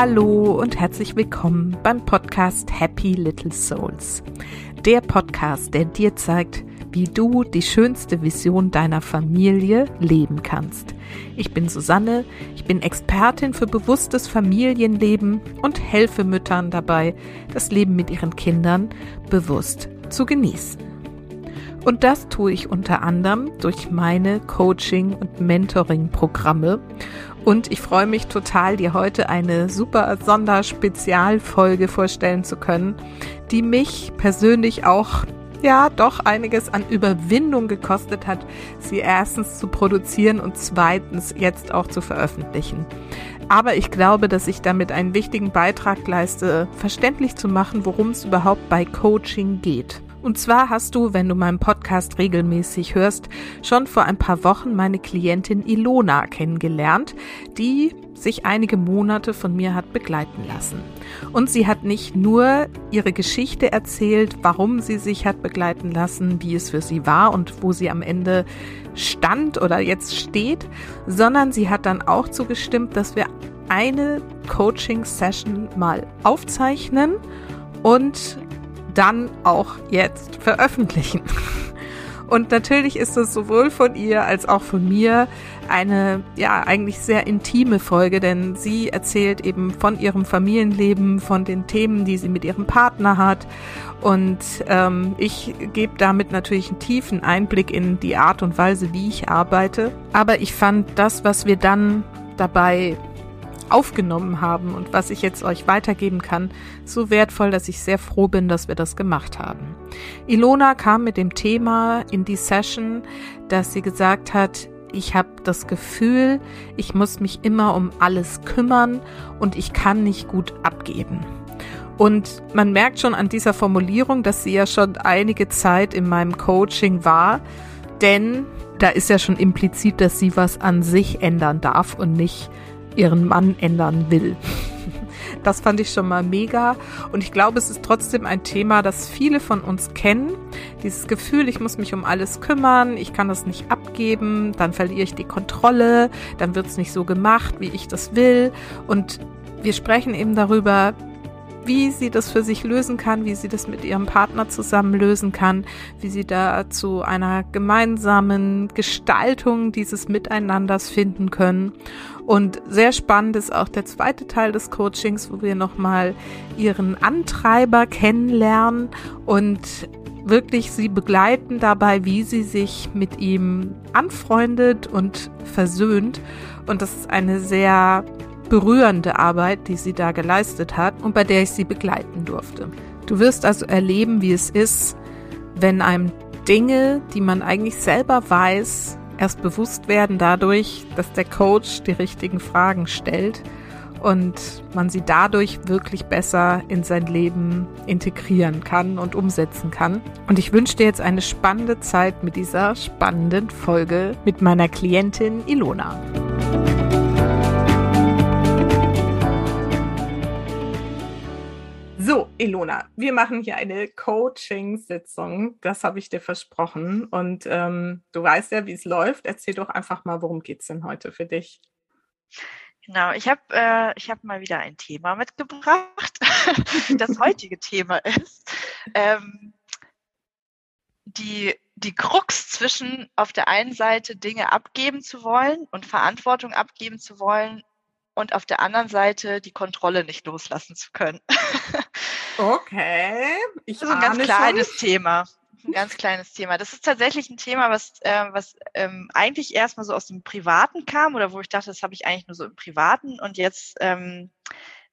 Hallo und herzlich willkommen beim Podcast Happy Little Souls. Der Podcast, der dir zeigt, wie du die schönste Vision deiner Familie leben kannst. Ich bin Susanne, ich bin Expertin für bewusstes Familienleben und helfe Müttern dabei, das Leben mit ihren Kindern bewusst zu genießen. Und das tue ich unter anderem durch meine Coaching- und Mentoring-Programme. Und ich freue mich total, dir heute eine super Sonderspezialfolge vorstellen zu können, die mich persönlich auch ja doch einiges an Überwindung gekostet hat, sie erstens zu produzieren und zweitens jetzt auch zu veröffentlichen. Aber ich glaube, dass ich damit einen wichtigen Beitrag leiste, verständlich zu machen, worum es überhaupt bei Coaching geht. Und zwar hast du, wenn du meinen Podcast regelmäßig hörst, schon vor ein paar Wochen meine Klientin Ilona kennengelernt, die sich einige Monate von mir hat begleiten lassen. Und sie hat nicht nur ihre Geschichte erzählt, warum sie sich hat begleiten lassen, wie es für sie war und wo sie am Ende stand oder jetzt steht, sondern sie hat dann auch zugestimmt, dass wir eine Coaching-Session mal aufzeichnen und dann auch jetzt veröffentlichen. Und natürlich ist es sowohl von ihr als auch von mir eine, ja, eigentlich sehr intime Folge, denn sie erzählt eben von ihrem Familienleben, von den Themen, die sie mit ihrem Partner hat. Und ähm, ich gebe damit natürlich einen tiefen Einblick in die Art und Weise, wie ich arbeite. Aber ich fand das, was wir dann dabei aufgenommen haben und was ich jetzt euch weitergeben kann, so wertvoll, dass ich sehr froh bin, dass wir das gemacht haben. Ilona kam mit dem Thema in die Session, dass sie gesagt hat, ich habe das Gefühl, ich muss mich immer um alles kümmern und ich kann nicht gut abgeben. Und man merkt schon an dieser Formulierung, dass sie ja schon einige Zeit in meinem Coaching war, denn da ist ja schon implizit, dass sie was an sich ändern darf und nicht ihren Mann ändern will. Das fand ich schon mal mega. Und ich glaube, es ist trotzdem ein Thema, das viele von uns kennen. Dieses Gefühl, ich muss mich um alles kümmern, ich kann das nicht abgeben, dann verliere ich die Kontrolle, dann wird es nicht so gemacht, wie ich das will. Und wir sprechen eben darüber, wie sie das für sich lösen kann, wie sie das mit ihrem Partner zusammen lösen kann, wie sie da zu einer gemeinsamen Gestaltung dieses Miteinanders finden können. Und sehr spannend ist auch der zweite Teil des Coachings, wo wir nochmal ihren Antreiber kennenlernen und wirklich sie begleiten dabei, wie sie sich mit ihm anfreundet und versöhnt. Und das ist eine sehr berührende Arbeit, die sie da geleistet hat und bei der ich sie begleiten durfte. Du wirst also erleben, wie es ist, wenn einem Dinge, die man eigentlich selber weiß, erst bewusst werden dadurch, dass der Coach die richtigen Fragen stellt und man sie dadurch wirklich besser in sein Leben integrieren kann und umsetzen kann. Und ich wünsche dir jetzt eine spannende Zeit mit dieser spannenden Folge mit meiner Klientin Ilona. So, Ilona, wir machen hier eine Coaching-Sitzung. Das habe ich dir versprochen. Und ähm, du weißt ja, wie es läuft. Erzähl doch einfach mal, worum geht es denn heute für dich? Genau, ich habe äh, ich hab mal wieder ein Thema mitgebracht. das heutige Thema ist ähm, die, die Krux zwischen auf der einen Seite Dinge abgeben zu wollen und Verantwortung abgeben zu wollen und auf der anderen Seite die Kontrolle nicht loslassen zu können. Okay. Ich das ist ein ganz kleines schon. Thema. Ein ganz kleines Thema. Das ist tatsächlich ein Thema, was, äh, was ähm, eigentlich erstmal so aus dem Privaten kam oder wo ich dachte, das habe ich eigentlich nur so im Privaten und jetzt ähm,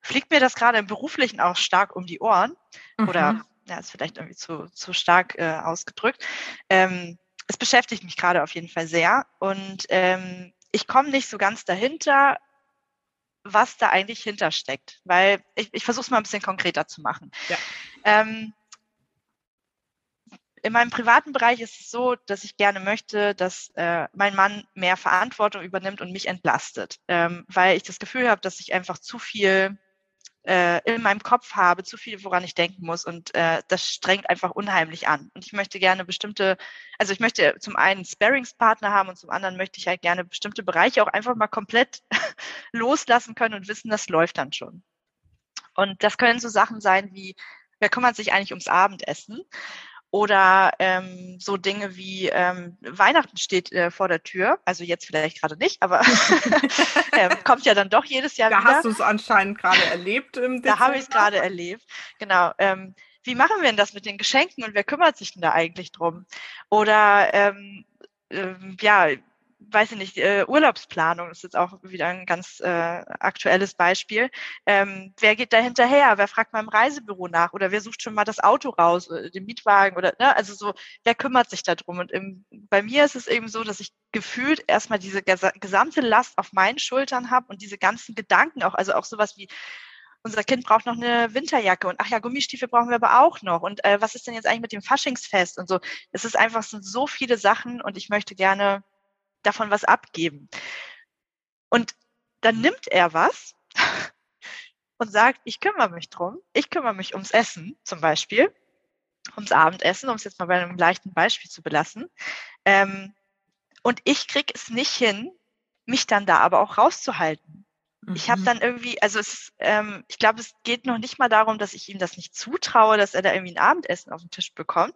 fliegt mir das gerade im Beruflichen auch stark um die Ohren. Mhm. Oder ja, ist vielleicht irgendwie zu, zu stark äh, ausgedrückt. Ähm, es beschäftigt mich gerade auf jeden Fall sehr und ähm, ich komme nicht so ganz dahinter, was da eigentlich hintersteckt. Weil ich, ich versuche es mal ein bisschen konkreter zu machen. Ja. Ähm, in meinem privaten Bereich ist es so, dass ich gerne möchte, dass äh, mein Mann mehr Verantwortung übernimmt und mich entlastet, ähm, weil ich das Gefühl habe, dass ich einfach zu viel äh, in meinem Kopf habe, zu viel, woran ich denken muss. Und äh, das strengt einfach unheimlich an. Und ich möchte gerne bestimmte, also ich möchte zum einen Sparringspartner haben und zum anderen möchte ich halt gerne bestimmte Bereiche auch einfach mal komplett loslassen können und wissen, das läuft dann schon. Und das können so Sachen sein wie, wer kümmert sich eigentlich ums Abendessen? Oder ähm, so Dinge wie ähm, Weihnachten steht äh, vor der Tür. Also jetzt vielleicht gerade nicht, aber äh, kommt ja dann doch jedes Jahr da wieder. Da hast du es anscheinend gerade erlebt. Im da habe ich es gerade erlebt. Genau. Ähm, wie machen wir denn das mit den Geschenken und wer kümmert sich denn da eigentlich drum? Oder ähm, ähm, ja, weiß ich nicht, äh, Urlaubsplanung ist jetzt auch wieder ein ganz äh, aktuelles Beispiel. Ähm, wer geht da hinterher? Wer fragt mal im Reisebüro nach? Oder wer sucht schon mal das Auto raus, oder den Mietwagen oder ne? Also so, wer kümmert sich darum? Und im, bei mir ist es eben so, dass ich gefühlt erstmal diese gesamte Last auf meinen Schultern habe und diese ganzen Gedanken auch, also auch sowas wie unser Kind braucht noch eine Winterjacke und ach ja, Gummistiefel brauchen wir aber auch noch. Und äh, was ist denn jetzt eigentlich mit dem Faschingsfest und so? Es ist einfach, sind so viele Sachen und ich möchte gerne davon was abgeben. Und dann nimmt er was und sagt, ich kümmere mich drum, ich kümmere mich ums Essen zum Beispiel, ums Abendessen, um es jetzt mal bei einem leichten Beispiel zu belassen. Ähm, und ich kriege es nicht hin, mich dann da aber auch rauszuhalten. Mhm. Ich habe dann irgendwie, also es, ähm, ich glaube, es geht noch nicht mal darum, dass ich ihm das nicht zutraue, dass er da irgendwie ein Abendessen auf den Tisch bekommt,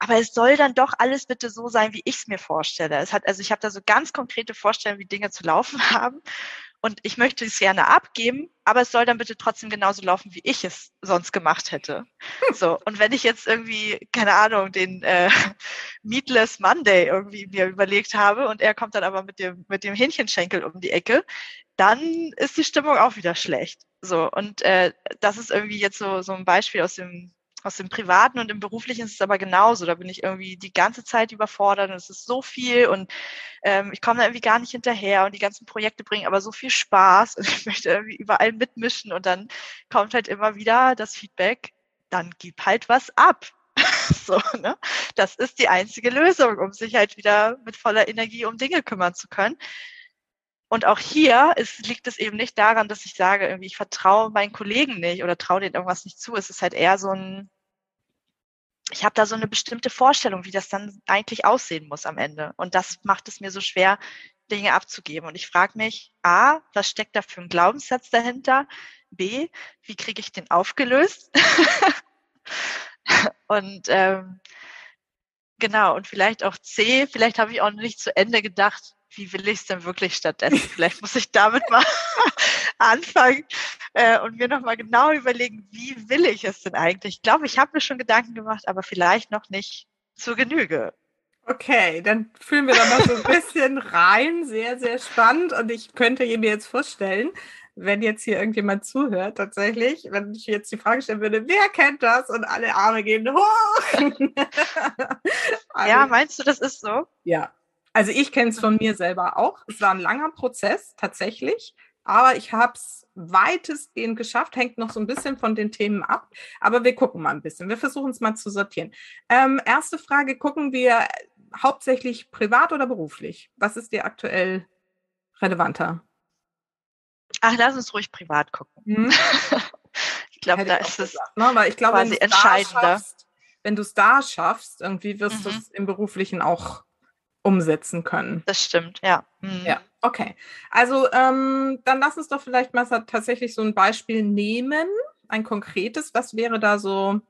aber es soll dann doch alles bitte so sein, wie ich es mir vorstelle. Es hat, also ich habe da so ganz konkrete Vorstellungen, wie Dinge zu laufen haben. Und ich möchte es gerne abgeben, aber es soll dann bitte trotzdem genauso laufen, wie ich es sonst gemacht hätte. Hm. So, und wenn ich jetzt irgendwie, keine Ahnung, den äh, Meatless Monday irgendwie mir überlegt habe und er kommt dann aber mit dem, mit dem Hähnchenschenkel um die Ecke, dann ist die Stimmung auch wieder schlecht. So, und äh, das ist irgendwie jetzt so, so ein Beispiel aus dem aus dem Privaten und im Beruflichen ist es aber genauso. Da bin ich irgendwie die ganze Zeit überfordert und es ist so viel und ähm, ich komme da irgendwie gar nicht hinterher und die ganzen Projekte bringen aber so viel Spaß und ich möchte irgendwie überall mitmischen und dann kommt halt immer wieder das Feedback, dann gib halt was ab. so, ne? Das ist die einzige Lösung, um sich halt wieder mit voller Energie um Dinge kümmern zu können. Und auch hier ist, liegt es eben nicht daran, dass ich sage, irgendwie, ich vertraue meinen Kollegen nicht oder traue denen irgendwas nicht zu. Es ist halt eher so ein, ich habe da so eine bestimmte Vorstellung, wie das dann eigentlich aussehen muss am Ende. Und das macht es mir so schwer, Dinge abzugeben. Und ich frage mich, A, was steckt da für ein Glaubenssatz dahinter? B, wie kriege ich den aufgelöst? und ähm, genau, und vielleicht auch C, vielleicht habe ich auch nicht zu Ende gedacht, wie will ich es denn wirklich stattdessen? Vielleicht muss ich damit mal anfangen äh, und mir nochmal genau überlegen, wie will ich es denn eigentlich? Ich glaube, ich habe mir schon Gedanken gemacht, aber vielleicht noch nicht zur Genüge. Okay, dann fühlen wir da mal so ein bisschen rein. Sehr, sehr spannend. Und ich könnte mir jetzt vorstellen, wenn jetzt hier irgendjemand zuhört, tatsächlich, wenn ich jetzt die Frage stellen würde, wer kennt das? Und alle Arme gehen hoch. also, ja, meinst du, das ist so? Ja, also ich kenne es von mir selber auch. Es war ein langer Prozess tatsächlich, aber ich habe es weitestgehend geschafft, hängt noch so ein bisschen von den Themen ab. Aber wir gucken mal ein bisschen. Wir versuchen es mal zu sortieren. Ähm, erste Frage, gucken wir hauptsächlich privat oder beruflich? Was ist dir aktuell relevanter? Ach, lass uns ruhig privat gucken. Hm? ich glaube, da ist es ne? Weil ich glaube, quasi entscheidender. wenn du es da schaffst, irgendwie wirst mhm. du es im Beruflichen auch umsetzen können. Das stimmt, ja. Mhm. Ja, okay. Also ähm, dann lass uns doch vielleicht mal tatsächlich so ein Beispiel nehmen, ein konkretes. Was wäre da so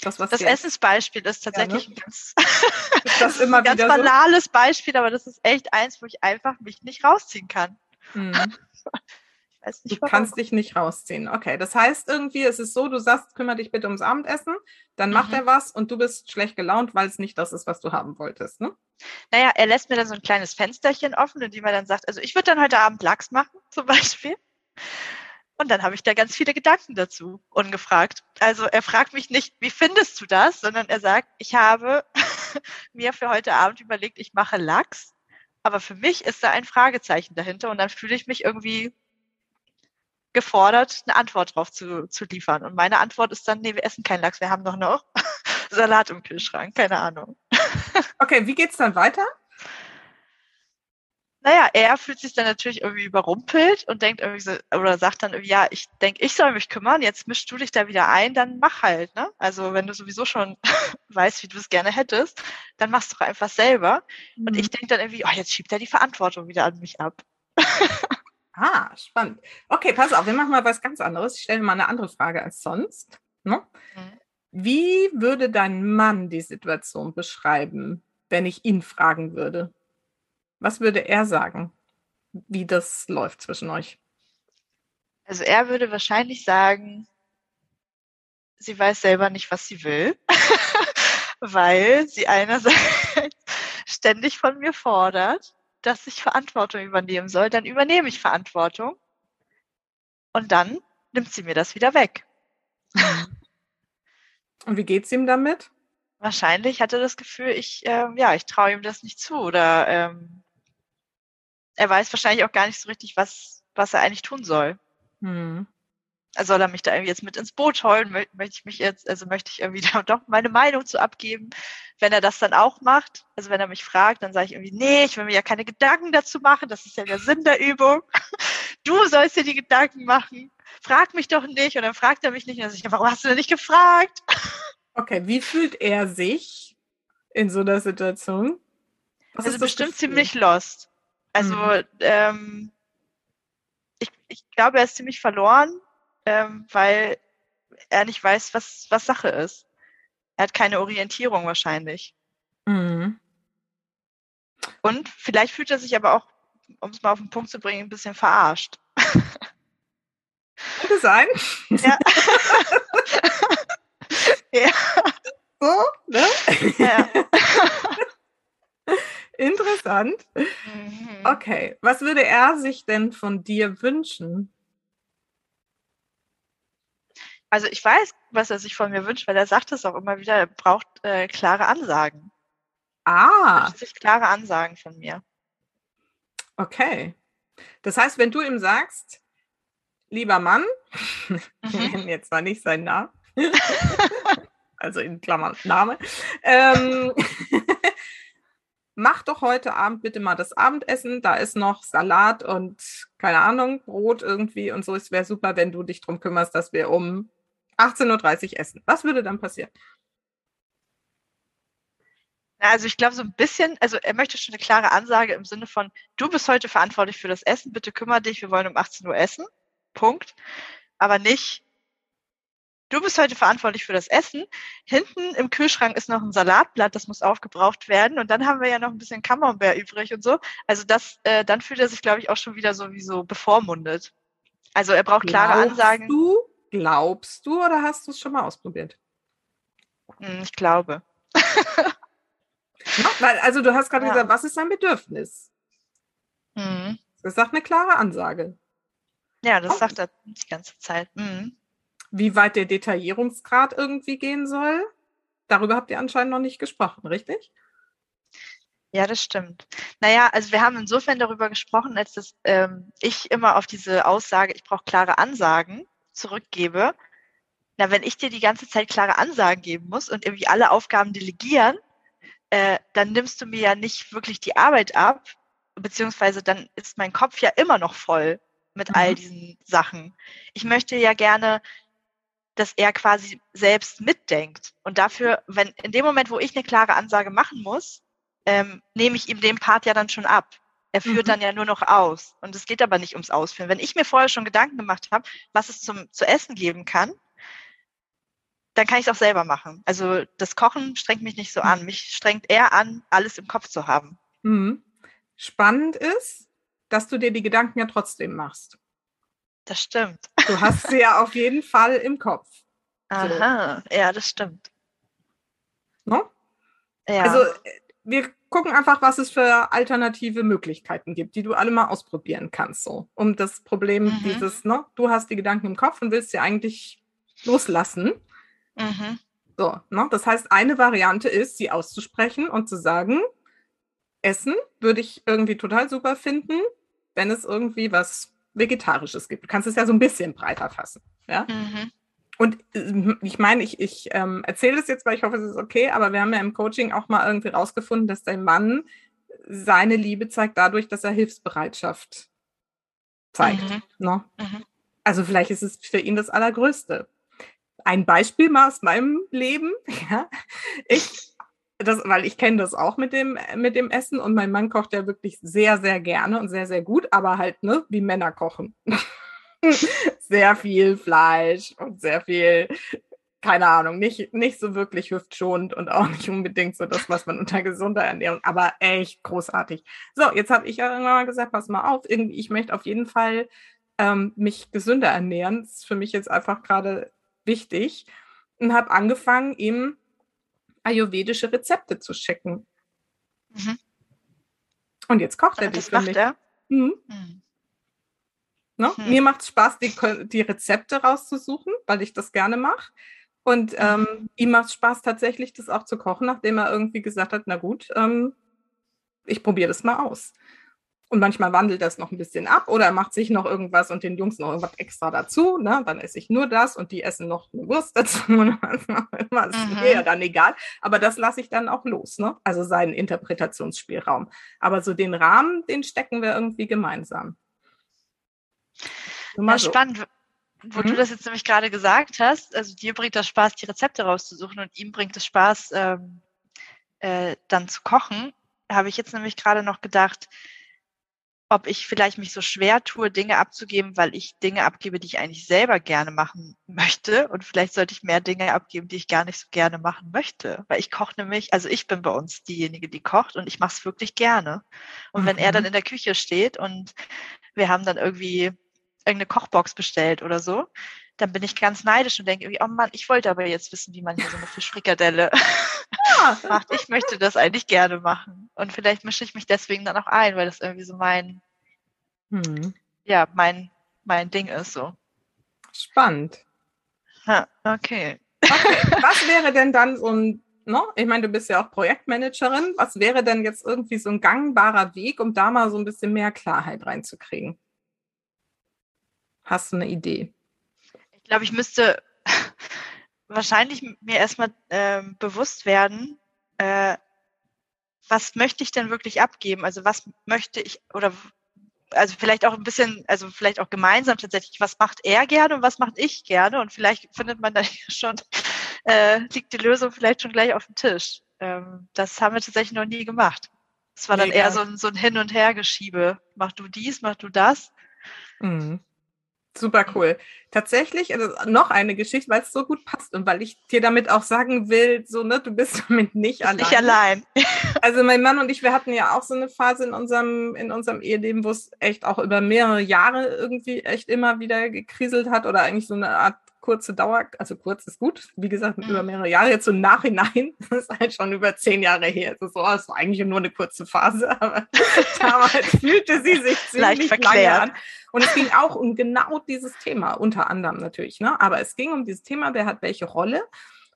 das, was das Essensbeispiel ist tatsächlich ja, ne? ein ganz, ist das immer ein ganz banales so? Beispiel, aber das ist echt eins, wo ich einfach mich nicht rausziehen kann. Weiß nicht, du kannst dich nicht rausziehen. Okay, das heißt irgendwie, es ist so, du sagst, kümmere dich bitte ums Abendessen, dann macht mhm. er was und du bist schlecht gelaunt, weil es nicht das ist, was du haben wolltest, ne? Naja, er lässt mir dann so ein kleines Fensterchen offen, in dem er dann sagt, also ich würde dann heute Abend Lachs machen, zum Beispiel. Und dann habe ich da ganz viele Gedanken dazu, ungefragt. Also er fragt mich nicht, wie findest du das, sondern er sagt, ich habe mir für heute Abend überlegt, ich mache Lachs. Aber für mich ist da ein Fragezeichen dahinter und dann fühle ich mich irgendwie gefordert, eine Antwort drauf zu, zu liefern. Und meine Antwort ist dann, nee, wir essen keinen Lachs, wir haben doch noch Salat im Kühlschrank, keine Ahnung. Okay, wie geht's dann weiter? Naja, er fühlt sich dann natürlich irgendwie überrumpelt und denkt irgendwie so, oder sagt dann irgendwie, ja, ich denke, ich soll mich kümmern, jetzt mischst du dich da wieder ein, dann mach halt, ne? Also wenn du sowieso schon weißt, wie du es gerne hättest, dann machst du doch einfach selber. Mhm. Und ich denke dann irgendwie, oh, jetzt schiebt er die Verantwortung wieder an mich ab. Ah, spannend. Okay, pass auf, wir machen mal was ganz anderes. Ich stelle mal eine andere Frage als sonst. Ne? Mhm. Wie würde dein Mann die Situation beschreiben, wenn ich ihn fragen würde? Was würde er sagen, wie das läuft zwischen euch? Also er würde wahrscheinlich sagen, sie weiß selber nicht, was sie will, weil sie einerseits ständig von mir fordert, dass ich Verantwortung übernehmen soll, dann übernehme ich Verantwortung und dann nimmt sie mir das wieder weg. Und wie geht's ihm damit? Wahrscheinlich hat er das Gefühl, ich, ähm, ja, ich traue ihm das nicht zu oder ähm, er weiß wahrscheinlich auch gar nicht so richtig, was, was er eigentlich tun soll. Hm. Soll er mich da irgendwie jetzt mit ins Boot holen? Möchte ich mich jetzt, also möchte ich irgendwie da doch meine Meinung zu abgeben? Wenn er das dann auch macht, also wenn er mich fragt, dann sage ich irgendwie, nee, ich will mir ja keine Gedanken dazu machen, das ist ja der Sinn der Übung. Du sollst dir die Gedanken machen. Frag mich doch nicht. Und dann fragt er mich nicht. Und dann sage ich, warum hast du denn nicht gefragt? Okay, wie fühlt er sich in so einer Situation? Was also bestimmt Gefühl? ziemlich lost. Also mhm. ähm, ich, ich glaube, er ist ziemlich verloren, ähm, weil er nicht weiß, was, was Sache ist. Er hat keine Orientierung wahrscheinlich. Mhm. Und vielleicht fühlt er sich aber auch, um es mal auf den Punkt zu bringen, ein bisschen verarscht. Könnte sein. Ja. ja. So, ne? Ja. Interessant. Mhm. Okay, was würde er sich denn von dir wünschen? Also ich weiß, was er sich von mir wünscht, weil er sagt es auch immer wieder, er braucht äh, klare Ansagen. Ah. Er wünscht sich klare Ansagen von mir. Okay. Das heißt, wenn du ihm sagst, lieber Mann, mhm. ich nenne jetzt zwar nicht seinen Namen, also in Klammern Name, ähm, mach doch heute Abend bitte mal das Abendessen. Da ist noch Salat und keine Ahnung, Brot irgendwie und so. Es wäre super, wenn du dich darum kümmerst, dass wir um 18.30 Uhr essen. Was würde dann passieren? Also ich glaube so ein bisschen, also er möchte schon eine klare Ansage im Sinne von, du bist heute verantwortlich für das Essen, bitte kümmere dich, wir wollen um 18 Uhr essen. Punkt. Aber nicht, du bist heute verantwortlich für das Essen. Hinten im Kühlschrank ist noch ein Salatblatt, das muss aufgebraucht werden. Und dann haben wir ja noch ein bisschen Camembert übrig und so. Also das, äh, dann fühlt er sich, glaube ich, auch schon wieder sowieso bevormundet. Also er braucht klare glaubst Ansagen. Du, glaubst du oder hast du es schon mal ausprobiert? Hm, ich glaube. weil, also du hast gerade ja. gesagt, was ist dein Bedürfnis? Mhm. Das sagt eine klare Ansage. Ja, das oh. sagt er die ganze Zeit. Mhm wie weit der Detaillierungsgrad irgendwie gehen soll. Darüber habt ihr anscheinend noch nicht gesprochen, richtig? Ja, das stimmt. Naja, also wir haben insofern darüber gesprochen, als dass ähm, ich immer auf diese Aussage, ich brauche klare Ansagen, zurückgebe. Na, wenn ich dir die ganze Zeit klare Ansagen geben muss und irgendwie alle Aufgaben delegieren, äh, dann nimmst du mir ja nicht wirklich die Arbeit ab, beziehungsweise dann ist mein Kopf ja immer noch voll mit mhm. all diesen Sachen. Ich möchte ja gerne dass er quasi selbst mitdenkt. Und dafür, wenn in dem Moment, wo ich eine klare Ansage machen muss, ähm, nehme ich ihm den Part ja dann schon ab. Er führt mhm. dann ja nur noch aus. Und es geht aber nicht ums Ausführen. Wenn ich mir vorher schon Gedanken gemacht habe, was es zum zu essen geben kann, dann kann ich es auch selber machen. Also das Kochen strengt mich nicht so an. Mich strengt eher an, alles im Kopf zu haben. Mhm. Spannend ist, dass du dir die Gedanken ja trotzdem machst. Das stimmt. Du hast sie ja auf jeden Fall im Kopf. Aha, so. ja, das stimmt. No? Ja. Also wir gucken einfach, was es für alternative Möglichkeiten gibt, die du alle mal ausprobieren kannst, so um das Problem mhm. dieses, ne, du hast die Gedanken im Kopf und willst sie eigentlich loslassen. Mhm. So, ne? Das heißt, eine Variante ist, sie auszusprechen und zu sagen, Essen würde ich irgendwie total super finden, wenn es irgendwie was Vegetarisches gibt. Du kannst es ja so ein bisschen breiter fassen. Ja? Mhm. Und äh, ich meine, ich, ich ähm, erzähle das jetzt, weil ich hoffe, es ist okay, aber wir haben ja im Coaching auch mal irgendwie rausgefunden, dass der Mann seine Liebe zeigt dadurch, dass er Hilfsbereitschaft zeigt. Mhm. Ne? Mhm. Also vielleicht ist es für ihn das Allergrößte. Ein Beispiel mal aus meinem Leben. Ja. Ich das, weil ich kenne das auch mit dem, mit dem Essen und mein Mann kocht ja wirklich sehr, sehr gerne und sehr, sehr gut, aber halt, ne, wie Männer kochen. sehr viel Fleisch und sehr viel, keine Ahnung, nicht, nicht so wirklich hüftschonend und auch nicht unbedingt so das, was man unter gesunder Ernährung, aber echt großartig. So, jetzt habe ich ja irgendwann mal gesagt, pass mal auf, irgendwie, ich möchte auf jeden Fall ähm, mich gesünder ernähren. Das ist für mich jetzt einfach gerade wichtig und habe angefangen, eben ayurvedische Rezepte zu schicken. Mhm. Und jetzt kocht er die für mich. Er? Mhm. Mhm. Ne? Hm. Mir macht es Spaß, die, die, Rezepte rauszusuchen, weil ich das gerne mache. Und mhm. ähm, ihm macht es Spaß, tatsächlich das auch zu kochen, nachdem er irgendwie gesagt hat, na gut, ähm, ich probiere das mal aus. Und manchmal wandelt das noch ein bisschen ab oder er macht sich noch irgendwas und den Jungs noch irgendwas extra dazu. Ne? Dann esse ich nur das und die essen noch eine Wurst dazu. das ist mhm. mir ja dann egal. Aber das lasse ich dann auch los. Ne? Also seinen Interpretationsspielraum. Aber so den Rahmen, den stecken wir irgendwie gemeinsam. Ja, so. spannend. Wo mhm. du das jetzt nämlich gerade gesagt hast, also dir bringt das Spaß, die Rezepte rauszusuchen und ihm bringt es Spaß, ähm, äh, dann zu kochen, habe ich jetzt nämlich gerade noch gedacht, ob ich vielleicht mich so schwer tue, Dinge abzugeben, weil ich Dinge abgebe, die ich eigentlich selber gerne machen möchte. Und vielleicht sollte ich mehr Dinge abgeben, die ich gar nicht so gerne machen möchte. Weil ich koche nämlich, also ich bin bei uns diejenige, die kocht und ich mache es wirklich gerne. Und mhm. wenn er dann mhm. in der Küche steht und wir haben dann irgendwie irgendeine Kochbox bestellt oder so, dann bin ich ganz neidisch und denke irgendwie, oh Mann, ich wollte aber jetzt wissen, wie man hier so eine Fischfrikadelle ja. macht. Ich möchte das eigentlich gerne machen. Und vielleicht mische ich mich deswegen dann auch ein, weil das irgendwie so mein, hm. ja, mein, mein Ding ist so. Spannend. Ha, okay. okay. Was wäre denn dann so ein? Ne? ich meine, du bist ja auch Projektmanagerin, was wäre denn jetzt irgendwie so ein gangbarer Weg, um da mal so ein bisschen mehr Klarheit reinzukriegen? Hast du eine Idee? Ich glaube, ich müsste wahrscheinlich mir erstmal äh, bewusst werden, äh, was möchte ich denn wirklich abgeben? Also was möchte ich oder also vielleicht auch ein bisschen, also vielleicht auch gemeinsam tatsächlich, was macht er gerne und was macht ich gerne? Und vielleicht findet man da schon, äh, liegt die Lösung vielleicht schon gleich auf dem Tisch. Ähm, das haben wir tatsächlich noch nie gemacht. Es war dann nee, eher so ein, so ein Hin- und Hergeschiebe. Mach du dies, mach du das. Mhm. Super cool. Tatsächlich, also noch eine Geschichte, weil es so gut passt und weil ich dir damit auch sagen will, so, ne, du bist damit nicht allein. Nicht allein. also mein Mann und ich, wir hatten ja auch so eine Phase in unserem, in unserem Eheleben, wo es echt auch über mehrere Jahre irgendwie echt immer wieder gekriselt hat oder eigentlich so eine Art kurze Dauer, also kurz ist gut, wie gesagt, mhm. über mehrere Jahre, jetzt so im Nachhinein, das ist halt schon über zehn Jahre her. Es ist so, es war eigentlich nur eine kurze Phase, aber damals fühlte sie sich ziemlich lange an. Und es ging auch um genau dieses Thema, unter anderem natürlich, ne? aber es ging um dieses Thema, wer hat welche Rolle.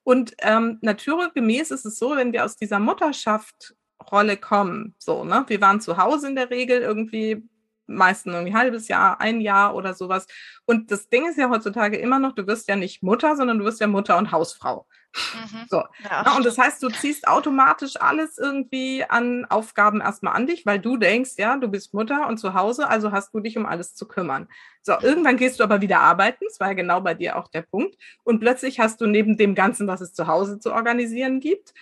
Und ähm, naturgemäß ist es so, wenn wir aus dieser Mutterschaftrolle kommen, so, ne? Wir waren zu Hause in der Regel irgendwie meistens irgendwie ein halbes Jahr, ein Jahr oder sowas. Und das Ding ist ja heutzutage immer noch, du wirst ja nicht Mutter, sondern du wirst ja Mutter und Hausfrau. Mhm. So. Ja, und das heißt, du ziehst automatisch alles irgendwie an Aufgaben erstmal an dich, weil du denkst, ja, du bist Mutter und zu Hause, also hast du dich um alles zu kümmern. So, irgendwann gehst du aber wieder arbeiten, das war ja genau bei dir auch der Punkt. Und plötzlich hast du neben dem Ganzen, was es zu Hause zu organisieren gibt,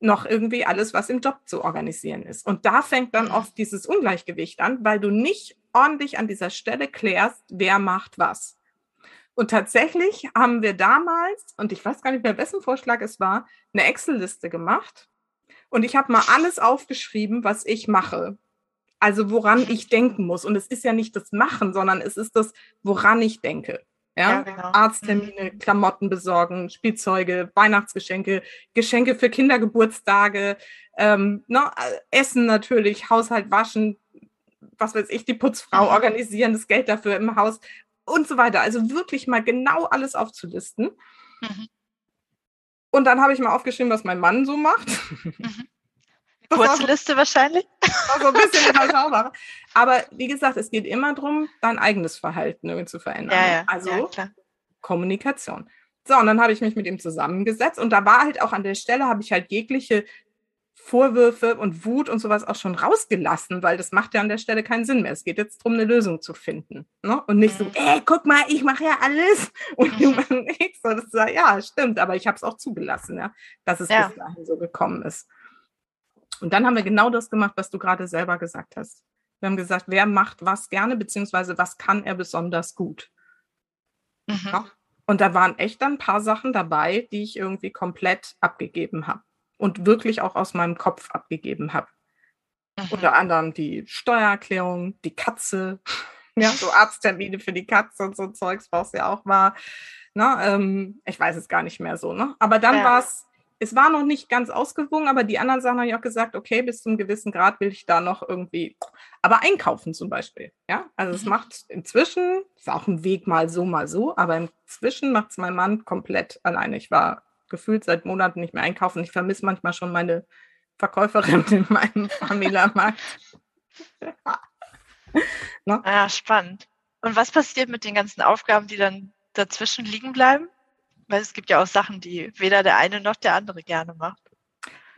noch irgendwie alles, was im Job zu organisieren ist. Und da fängt dann mhm. oft dieses Ungleichgewicht an, weil du nicht ordentlich an dieser Stelle klärst, wer macht was. Und tatsächlich haben wir damals, und ich weiß gar nicht mehr, wessen Vorschlag es war, eine Excel-Liste gemacht. Und ich habe mal alles aufgeschrieben, was ich mache. Also woran ich denken muss. Und es ist ja nicht das Machen, sondern es ist das, woran ich denke. Ja, ja genau. Arzttermine, mhm. Klamotten besorgen, Spielzeuge, Weihnachtsgeschenke, Geschenke für Kindergeburtstage, ähm, ne, Essen natürlich, Haushalt waschen, was weiß ich, die Putzfrau mhm. organisieren, das Geld dafür im Haus und so weiter. Also wirklich mal genau alles aufzulisten. Mhm. Und dann habe ich mal aufgeschrieben, was mein Mann so macht. Mhm. Kurze so, Liste wahrscheinlich. So ein bisschen überschaubar. Aber wie gesagt, es geht immer darum, dein eigenes Verhalten irgendwie zu verändern. Ja, ja, also ja, Kommunikation. So, und dann habe ich mich mit ihm zusammengesetzt und da war halt auch an der Stelle, habe ich halt jegliche Vorwürfe und Wut und sowas auch schon rausgelassen, weil das macht ja an der Stelle keinen Sinn mehr. Es geht jetzt darum, eine Lösung zu finden. Ne? Und nicht mhm. so, ey, guck mal, ich mache ja alles und du mhm. machst nichts. Und das ist, ja, stimmt, aber ich habe es auch zugelassen, ja, dass es ja. bis dahin so gekommen ist. Und dann haben wir genau das gemacht, was du gerade selber gesagt hast. Wir haben gesagt, wer macht was gerne, beziehungsweise was kann er besonders gut. Mhm. Ja? Und da waren echt dann ein paar Sachen dabei, die ich irgendwie komplett abgegeben habe und wirklich auch aus meinem Kopf abgegeben habe. Mhm. Unter anderem die Steuererklärung, die Katze, ja, so Arzttermine für die Katze und so Zeugs, was ja auch war. Ne, ähm, ich weiß es gar nicht mehr so, ne? Aber dann ja. war es es war noch nicht ganz ausgewogen, aber die anderen Sachen habe ich auch gesagt, okay, bis zu einem gewissen Grad will ich da noch irgendwie, aber einkaufen zum Beispiel. Ja, also mhm. es macht inzwischen, ist auch ein Weg mal so, mal so, aber inzwischen macht es mein Mann komplett alleine. Ich war gefühlt seit Monaten nicht mehr einkaufen. Ich vermisse manchmal schon meine Verkäuferin in meinem Familienmarkt. ja. Ne? ja, spannend. Und was passiert mit den ganzen Aufgaben, die dann dazwischen liegen bleiben? Weil es gibt ja auch Sachen, die weder der eine noch der andere gerne macht.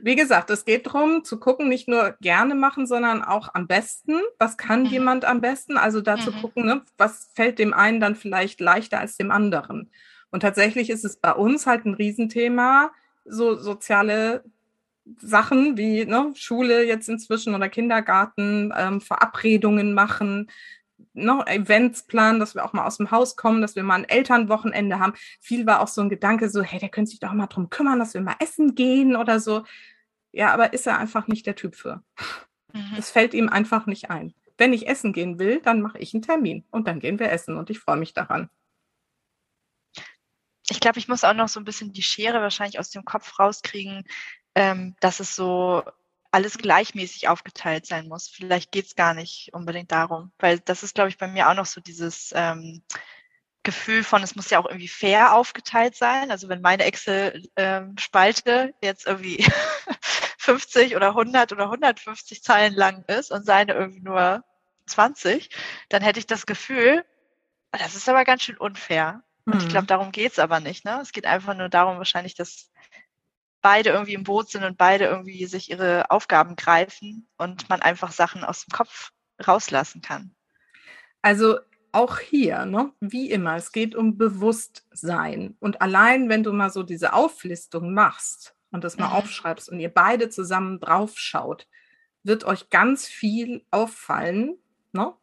Wie gesagt, es geht darum, zu gucken, nicht nur gerne machen, sondern auch am besten. Was kann mhm. jemand am besten? Also da zu mhm. gucken, ne, was fällt dem einen dann vielleicht leichter als dem anderen. Und tatsächlich ist es bei uns halt ein Riesenthema, so soziale Sachen wie ne, Schule jetzt inzwischen oder Kindergarten, ähm, Verabredungen machen, ne, Events planen, dass wir auch mal aus dem Haus kommen, dass wir mal ein Elternwochenende haben. Viel war auch so ein Gedanke, so, hey, der könnte sich doch mal drum kümmern, dass wir mal essen gehen oder so. Ja, aber ist er einfach nicht der Typ für. Mhm. Das fällt ihm einfach nicht ein. Wenn ich essen gehen will, dann mache ich einen Termin und dann gehen wir essen und ich freue mich daran. Ich glaube, ich muss auch noch so ein bisschen die Schere wahrscheinlich aus dem Kopf rauskriegen, ähm, dass es so alles gleichmäßig aufgeteilt sein muss. Vielleicht geht es gar nicht unbedingt darum, weil das ist, glaube ich, bei mir auch noch so dieses ähm, Gefühl von, es muss ja auch irgendwie fair aufgeteilt sein. Also wenn meine Excel-Spalte ähm, jetzt irgendwie 50 oder 100 oder 150 Zeilen lang ist und seine irgendwie nur 20, dann hätte ich das Gefühl, das ist aber ganz schön unfair. Und mhm. ich glaube, darum geht's aber nicht. Ne? Es geht einfach nur darum, wahrscheinlich, dass beide irgendwie im Boot sind und beide irgendwie sich ihre Aufgaben greifen und man einfach Sachen aus dem Kopf rauslassen kann. Also auch hier, ne, wie immer, es geht um Bewusstsein. Und allein, wenn du mal so diese Auflistung machst und das mal mhm. aufschreibst und ihr beide zusammen draufschaut, wird euch ganz viel auffallen, ne,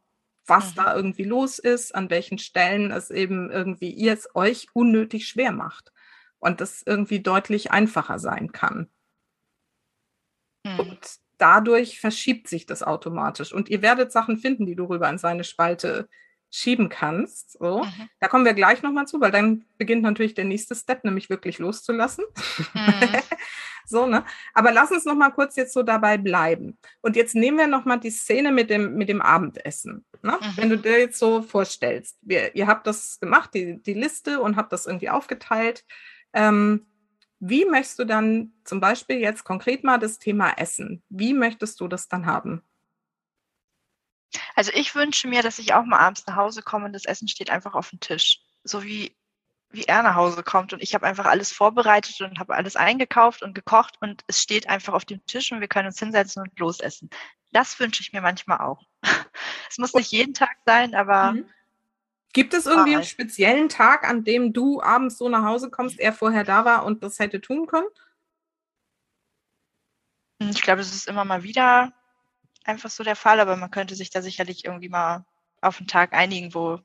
was mhm. da irgendwie los ist, an welchen Stellen es eben irgendwie ihr es euch unnötig schwer macht und das irgendwie deutlich einfacher sein kann. Mhm. Und dadurch verschiebt sich das automatisch. Und ihr werdet Sachen finden, die du rüber in seine Spalte schieben kannst. So. Mhm. Da kommen wir gleich nochmal zu, weil dann beginnt natürlich der nächste Step, nämlich wirklich loszulassen. Mhm. so, ne? Aber lass uns nochmal kurz jetzt so dabei bleiben. Und jetzt nehmen wir nochmal die Szene mit dem, mit dem Abendessen. Ne? Mhm. Wenn du dir jetzt so vorstellst, wir, ihr habt das gemacht, die, die Liste und habt das irgendwie aufgeteilt. Ähm, wie möchtest du dann zum Beispiel jetzt konkret mal das Thema Essen? Wie möchtest du das dann haben? Also ich wünsche mir, dass ich auch mal abends nach Hause komme und das Essen steht einfach auf dem Tisch. So wie, wie er nach Hause kommt. Und ich habe einfach alles vorbereitet und habe alles eingekauft und gekocht und es steht einfach auf dem Tisch und wir können uns hinsetzen und losessen. Das wünsche ich mir manchmal auch. Es muss nicht jeden Tag sein, aber mhm. Gibt es irgendwie einen speziellen Tag, an dem du abends so nach Hause kommst, er vorher da war und das hätte tun können? Hm, ich glaube, es ist immer mal wieder einfach so der Fall, aber man könnte sich da sicherlich irgendwie mal auf einen Tag einigen, wo,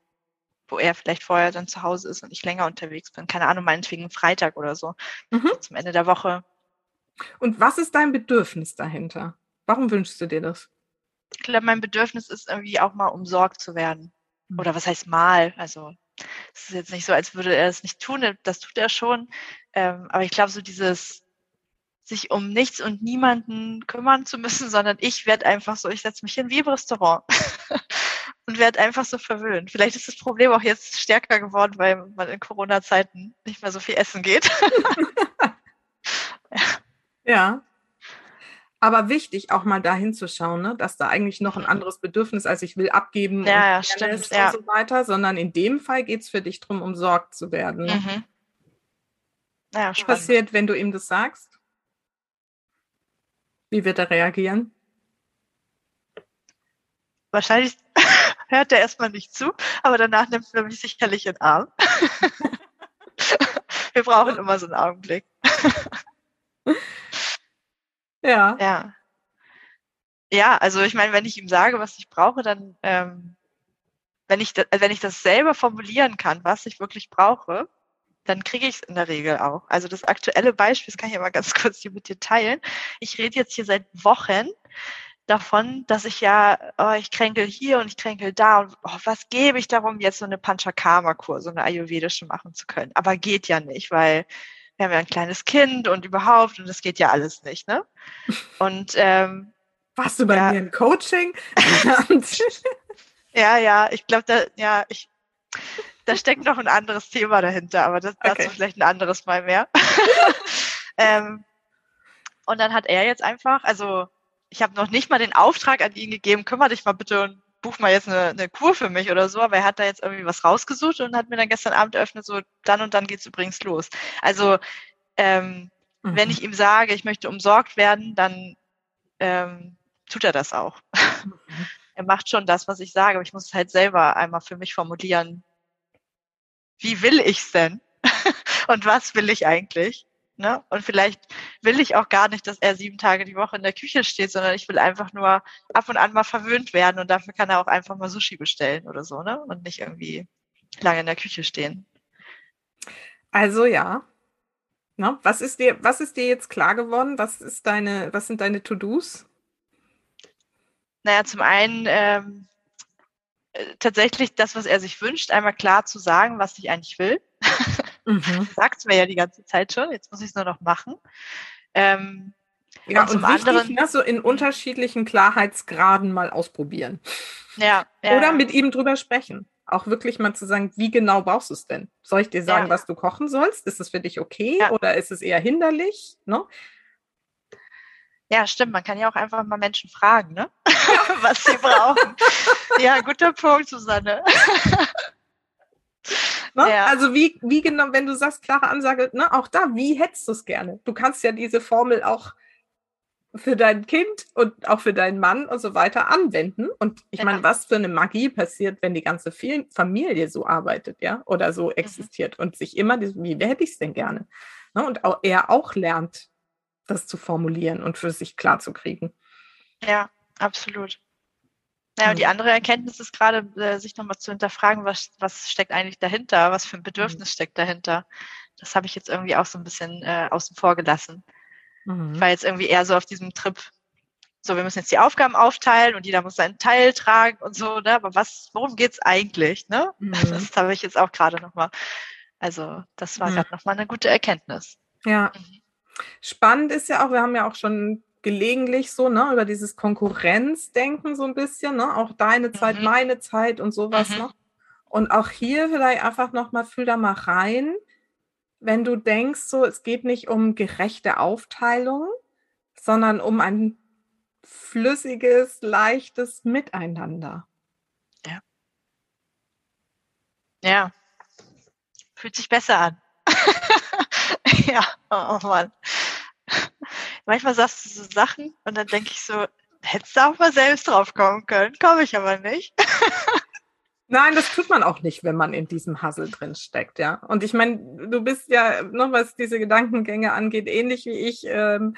wo er vielleicht vorher dann zu Hause ist und ich länger unterwegs bin. Keine Ahnung, meinetwegen Freitag oder so, mhm. zum Ende der Woche. Und was ist dein Bedürfnis dahinter? Warum wünschst du dir das? Ich glaube, mein Bedürfnis ist irgendwie auch mal umsorgt zu werden. Oder was heißt mal? Also es ist jetzt nicht so, als würde er es nicht tun, das tut er schon. Ähm, aber ich glaube, so dieses sich um nichts und niemanden kümmern zu müssen, sondern ich werde einfach so, ich setze mich hin wie im Restaurant und werde einfach so verwöhnt. Vielleicht ist das Problem auch jetzt stärker geworden, weil man in Corona-Zeiten nicht mehr so viel essen geht. ja. ja. Aber wichtig, auch mal da hinzuschauen, ne? dass da eigentlich noch ein anderes Bedürfnis als ich will abgeben ja, und, stimmt, ja. und so weiter, sondern in dem Fall geht es für dich darum, umsorgt zu werden. Mhm. Ja, Was passiert, wenn du ihm das sagst? Wie wird er reagieren? Wahrscheinlich hört er erstmal nicht zu, aber danach nimmt er mich sicherlich in den Arm. Wir brauchen immer so einen Augenblick. ja. Ja. Ja, also ich meine, wenn ich ihm sage, was ich brauche, dann, ähm, wenn ich, wenn ich das selber formulieren kann, was ich wirklich brauche, dann kriege ich es in der Regel auch. Also das aktuelle Beispiel, das kann ich ja mal ganz kurz hier mit dir teilen. Ich rede jetzt hier seit Wochen davon, dass ich ja, oh, ich kränkel hier und ich kränkel da und oh, was gebe ich darum, jetzt so eine Panchakarma-Kur, so eine ayurvedische machen zu können. Aber geht ja nicht, weil wir haben ja ein kleines Kind und überhaupt und das geht ja alles nicht, ne? Und ähm, warst du bei ja, mir im Coaching? ja, ja, ich glaube, da, ja, ich, da steckt noch ein anderes Thema dahinter, aber das, dazu okay. vielleicht ein anderes Mal mehr. ähm, und dann hat er jetzt einfach, also ich habe noch nicht mal den Auftrag an ihn gegeben, kümmere dich mal bitte buch mal jetzt eine, eine Kur für mich oder so, aber er hat da jetzt irgendwie was rausgesucht und hat mir dann gestern Abend eröffnet, so dann und dann geht's übrigens los. Also ähm, mhm. wenn ich ihm sage, ich möchte umsorgt werden, dann ähm, tut er das auch. Mhm. er macht schon das, was ich sage, aber ich muss es halt selber einmal für mich formulieren. Wie will ich's denn? und was will ich eigentlich? Ne? Und vielleicht will ich auch gar nicht, dass er sieben Tage die Woche in der Küche steht, sondern ich will einfach nur ab und an mal verwöhnt werden und dafür kann er auch einfach mal Sushi bestellen oder so, ne? Und nicht irgendwie lange in der Küche stehen. Also ja. Na, was ist dir, was ist dir jetzt klar geworden? Was ist deine, was sind deine To-Dos? Naja, zum einen ähm, äh, tatsächlich das, was er sich wünscht, einmal klar zu sagen, was ich eigentlich will. Mhm. Sagt mir ja die ganze Zeit schon, jetzt muss ich es nur noch machen. Ähm, ja, und, und wichtig, anderen, ne, so in unterschiedlichen Klarheitsgraden mal ausprobieren. Ja, ja Oder mit ihm drüber sprechen. Auch wirklich mal zu sagen, wie genau brauchst du es denn? Soll ich dir sagen, ja. was du kochen sollst? Ist es für dich okay ja. oder ist es eher hinderlich? Ne? Ja, stimmt. Man kann ja auch einfach mal Menschen fragen, ne? was sie brauchen. ja, guter Punkt, Susanne. Ne? Ja. Also wie, wie genau, wenn du sagst, klare Ansage, ne, auch da, wie hättest du es gerne? Du kannst ja diese Formel auch für dein Kind und auch für deinen Mann und so weiter anwenden. Und ich ja. meine, was für eine Magie passiert, wenn die ganze Familie so arbeitet, ja, oder so mhm. existiert mhm. und sich immer, wie hätte ich es denn gerne? Ne? Und auch, er auch lernt, das zu formulieren und für sich klar zu kriegen. Ja, absolut. Ja, und die andere Erkenntnis ist gerade, äh, sich nochmal zu hinterfragen, was, was steckt eigentlich dahinter, was für ein Bedürfnis mhm. steckt dahinter. Das habe ich jetzt irgendwie auch so ein bisschen äh, außen vor gelassen. Mhm. Ich war jetzt irgendwie eher so auf diesem Trip, so, wir müssen jetzt die Aufgaben aufteilen und jeder muss seinen Teil tragen und so, ne? Aber was, worum geht's eigentlich, ne? Mhm. Das habe ich jetzt auch gerade nochmal. Also, das war mhm. gerade nochmal eine gute Erkenntnis. Ja. Mhm. Spannend ist ja auch, wir haben ja auch schon gelegentlich so, ne, über dieses Konkurrenzdenken so ein bisschen, ne, auch deine Zeit, mhm. meine Zeit und sowas, mhm. ne? Und auch hier vielleicht einfach nochmal, fühl da mal rein, wenn du denkst, so, es geht nicht um gerechte Aufteilung, sondern um ein flüssiges, leichtes Miteinander. Ja. Ja. Fühlt sich besser an. ja, oh, oh Mann manchmal sagst du so Sachen und dann denke ich so, hättest du auch mal selbst drauf kommen können. Komme ich aber nicht. Nein, das tut man auch nicht, wenn man in diesem Hassel drin steckt, ja. Und ich meine, du bist ja, noch was diese Gedankengänge angeht, ähnlich wie ich. Ähm,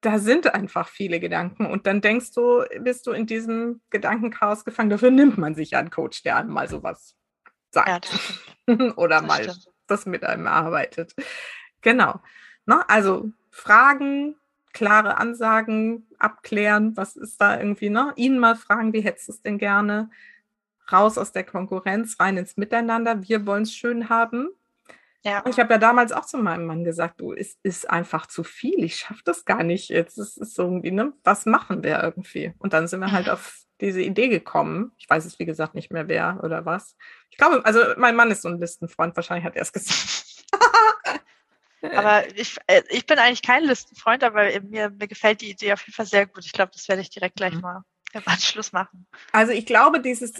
da sind einfach viele Gedanken und dann denkst du, bist du in diesem Gedankenchaos gefangen. Dafür nimmt man sich einen Coach, der einem mal sowas sagt ja, oder das mal stimmt. das mit einem erarbeitet. Genau. Ne? Also Fragen, klare Ansagen abklären, was ist da irgendwie, ne? Ihnen mal fragen, wie hättest du es denn gerne? Raus aus der Konkurrenz, rein ins Miteinander. Wir wollen es schön haben. Ja. Ich habe ja damals auch zu meinem Mann gesagt, du, es ist einfach zu viel, ich schaffe das gar nicht. Jetzt ist es irgendwie, ne, was machen wir irgendwie? Und dann sind wir halt auf diese Idee gekommen. Ich weiß es, wie gesagt, nicht mehr wer oder was. Ich glaube, also mein Mann ist so ein Listenfreund, wahrscheinlich hat er es gesagt. Aber ich, äh, ich bin eigentlich kein Listenfreund, aber mir, mir gefällt die Idee auf jeden Fall sehr gut. Ich glaube, das werde ich direkt gleich mhm. mal im Anschluss machen. Also ich glaube, dieses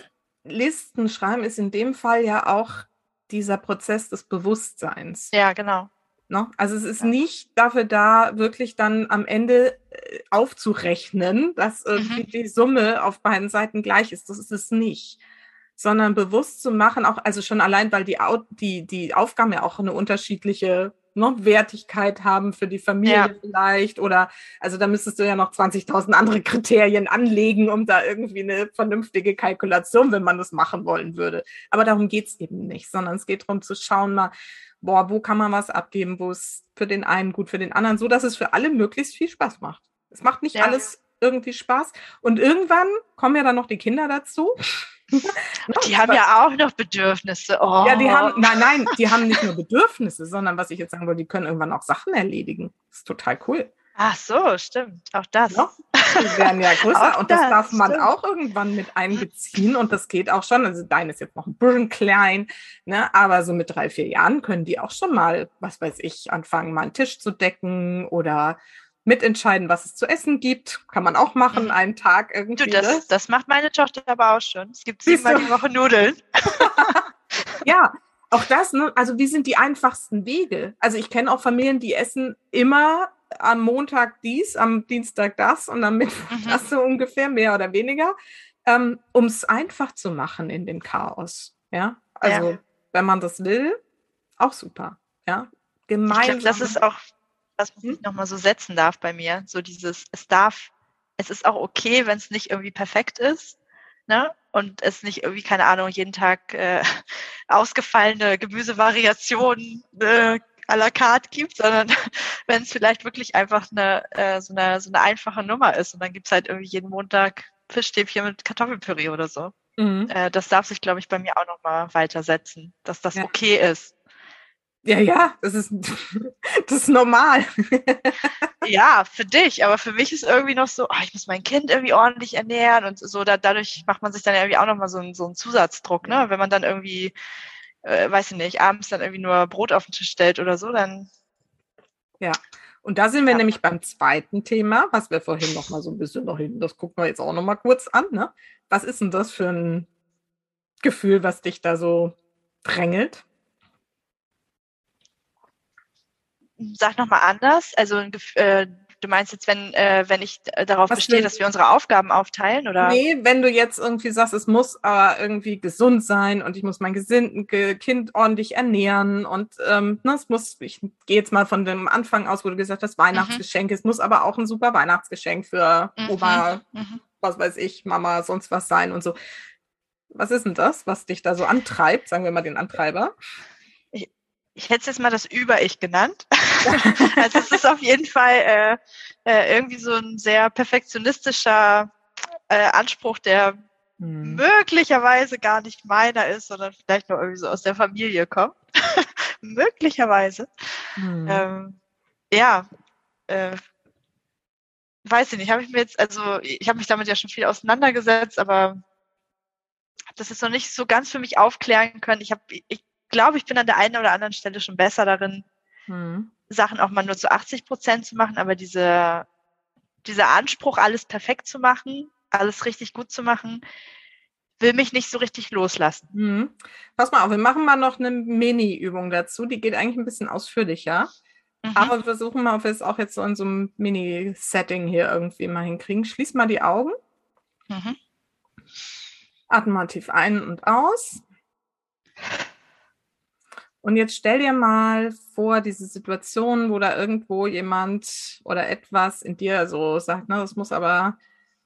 Listenschreiben ist in dem Fall ja auch dieser Prozess des Bewusstseins. Ja, genau. Ne? Also es ist ja. nicht dafür da, wirklich dann am Ende äh, aufzurechnen, dass irgendwie mhm. die Summe auf beiden Seiten gleich ist. Das ist es nicht. Sondern bewusst zu machen, auch, also schon allein, weil die, die, die Aufgaben ja auch eine unterschiedliche ne, Wertigkeit haben für die Familie ja. vielleicht oder also da müsstest du ja noch 20.000 andere Kriterien anlegen, um da irgendwie eine vernünftige Kalkulation, wenn man das machen wollen würde. Aber darum geht's eben nicht, sondern es geht darum zu schauen mal, boah, wo kann man was abgeben, wo es für den einen gut, für den anderen, so dass es für alle möglichst viel Spaß macht. Es macht nicht ja. alles irgendwie Spaß. Und irgendwann kommen ja dann noch die Kinder dazu. Die haben ja auch noch Bedürfnisse. Oh. Ja, die haben, nein, nein, die haben nicht nur Bedürfnisse, sondern was ich jetzt sagen wollte, die können irgendwann auch Sachen erledigen. Das ist total cool. Ach so, stimmt. Auch das. Ja, die werden ja größer und das, das darf man stimmt. auch irgendwann mit einbeziehen und das geht auch schon. Also deine ist jetzt noch ein bisschen klein, ne? aber so mit drei, vier Jahren können die auch schon mal, was weiß ich, anfangen, mal einen Tisch zu decken oder mitentscheiden, was es zu essen gibt. Kann man auch machen, mhm. einen Tag irgendwie. Du, das, ne? das macht meine Tochter aber auch schon. Es gibt siebenmal die Woche Nudeln. ja, auch das, ne? also wie sind die einfachsten Wege? Also ich kenne auch Familien, die essen immer am Montag dies, am Dienstag das und am Mittwoch mhm. das so ungefähr, mehr oder weniger, ähm, um es einfach zu machen in dem Chaos. Ja, also ja. wenn man das will, auch super. Ja, gemeinsam. Ich glaub, das ist auch was man hm? sich nochmal so setzen darf bei mir. So dieses, es darf, es ist auch okay, wenn es nicht irgendwie perfekt ist. Ne? Und es nicht irgendwie, keine Ahnung, jeden Tag äh, ausgefallene Gemüsevariationen äh, à la carte gibt, sondern wenn es vielleicht wirklich einfach eine, äh, so, eine, so eine einfache Nummer ist und dann gibt es halt irgendwie jeden Montag Fischstäbchen mit Kartoffelpüree oder so. Mhm. Äh, das darf sich, glaube ich, bei mir auch nochmal weitersetzen, dass das ja. okay ist. Ja, ja, das ist, das ist normal. ja, für dich, aber für mich ist irgendwie noch so, oh, ich muss mein Kind irgendwie ordentlich ernähren und so, da, dadurch macht man sich dann irgendwie auch nochmal so, einen, so einen Zusatzdruck, ne? Wenn man dann irgendwie, äh, weiß ich nicht, abends dann irgendwie nur Brot auf den Tisch stellt oder so, dann. Ja. Und da sind wir ja. nämlich beim zweiten Thema, was wir vorhin noch mal so ein bisschen noch hin, das gucken wir jetzt auch noch mal kurz an, ne? Was ist denn das für ein Gefühl, was dich da so drängelt? Sag nochmal anders. Also äh, du meinst jetzt, wenn, äh, wenn ich darauf Was bestehe, dass wir unsere Aufgaben aufteilen, oder? Nee, wenn du jetzt irgendwie sagst, es muss aber irgendwie gesund sein und ich muss mein Kind ordentlich ernähren und ähm, ne, es muss, ich gehe jetzt mal von dem Anfang aus, wo du gesagt hast, Weihnachtsgeschenk, mhm. es muss aber auch ein super Weihnachtsgeschenk für mhm. Oma, mhm. was weiß ich, Mama, sonst was sein und so. Was ist denn das, was dich da so antreibt, sagen wir mal den Antreiber? Ich hätte es jetzt mal das Über-Ich genannt. also es ist auf jeden Fall äh, äh, irgendwie so ein sehr perfektionistischer äh, Anspruch, der hm. möglicherweise gar nicht meiner ist, sondern vielleicht nur irgendwie so aus der Familie kommt. möglicherweise. Hm. Ähm, ja, äh, weiß ich nicht, habe ich mir jetzt, also ich habe mich damit ja schon viel auseinandergesetzt, aber das jetzt noch nicht so ganz für mich aufklären können. Ich habe, ich glaube, ich bin an der einen oder anderen Stelle schon besser darin, hm. Sachen auch mal nur zu 80 Prozent zu machen, aber diese, dieser Anspruch, alles perfekt zu machen, alles richtig gut zu machen, will mich nicht so richtig loslassen. Hm. Pass mal auf, wir machen mal noch eine Mini-Übung dazu. Die geht eigentlich ein bisschen ausführlicher. Mhm. Aber wir versuchen mal, ob wir es auch jetzt so in so einem Mini-Setting hier irgendwie mal hinkriegen. Schließ mal die Augen. Mhm. Atme mal tief ein und aus. Und jetzt stell dir mal vor, diese Situation, wo da irgendwo jemand oder etwas in dir so sagt, ne, das muss aber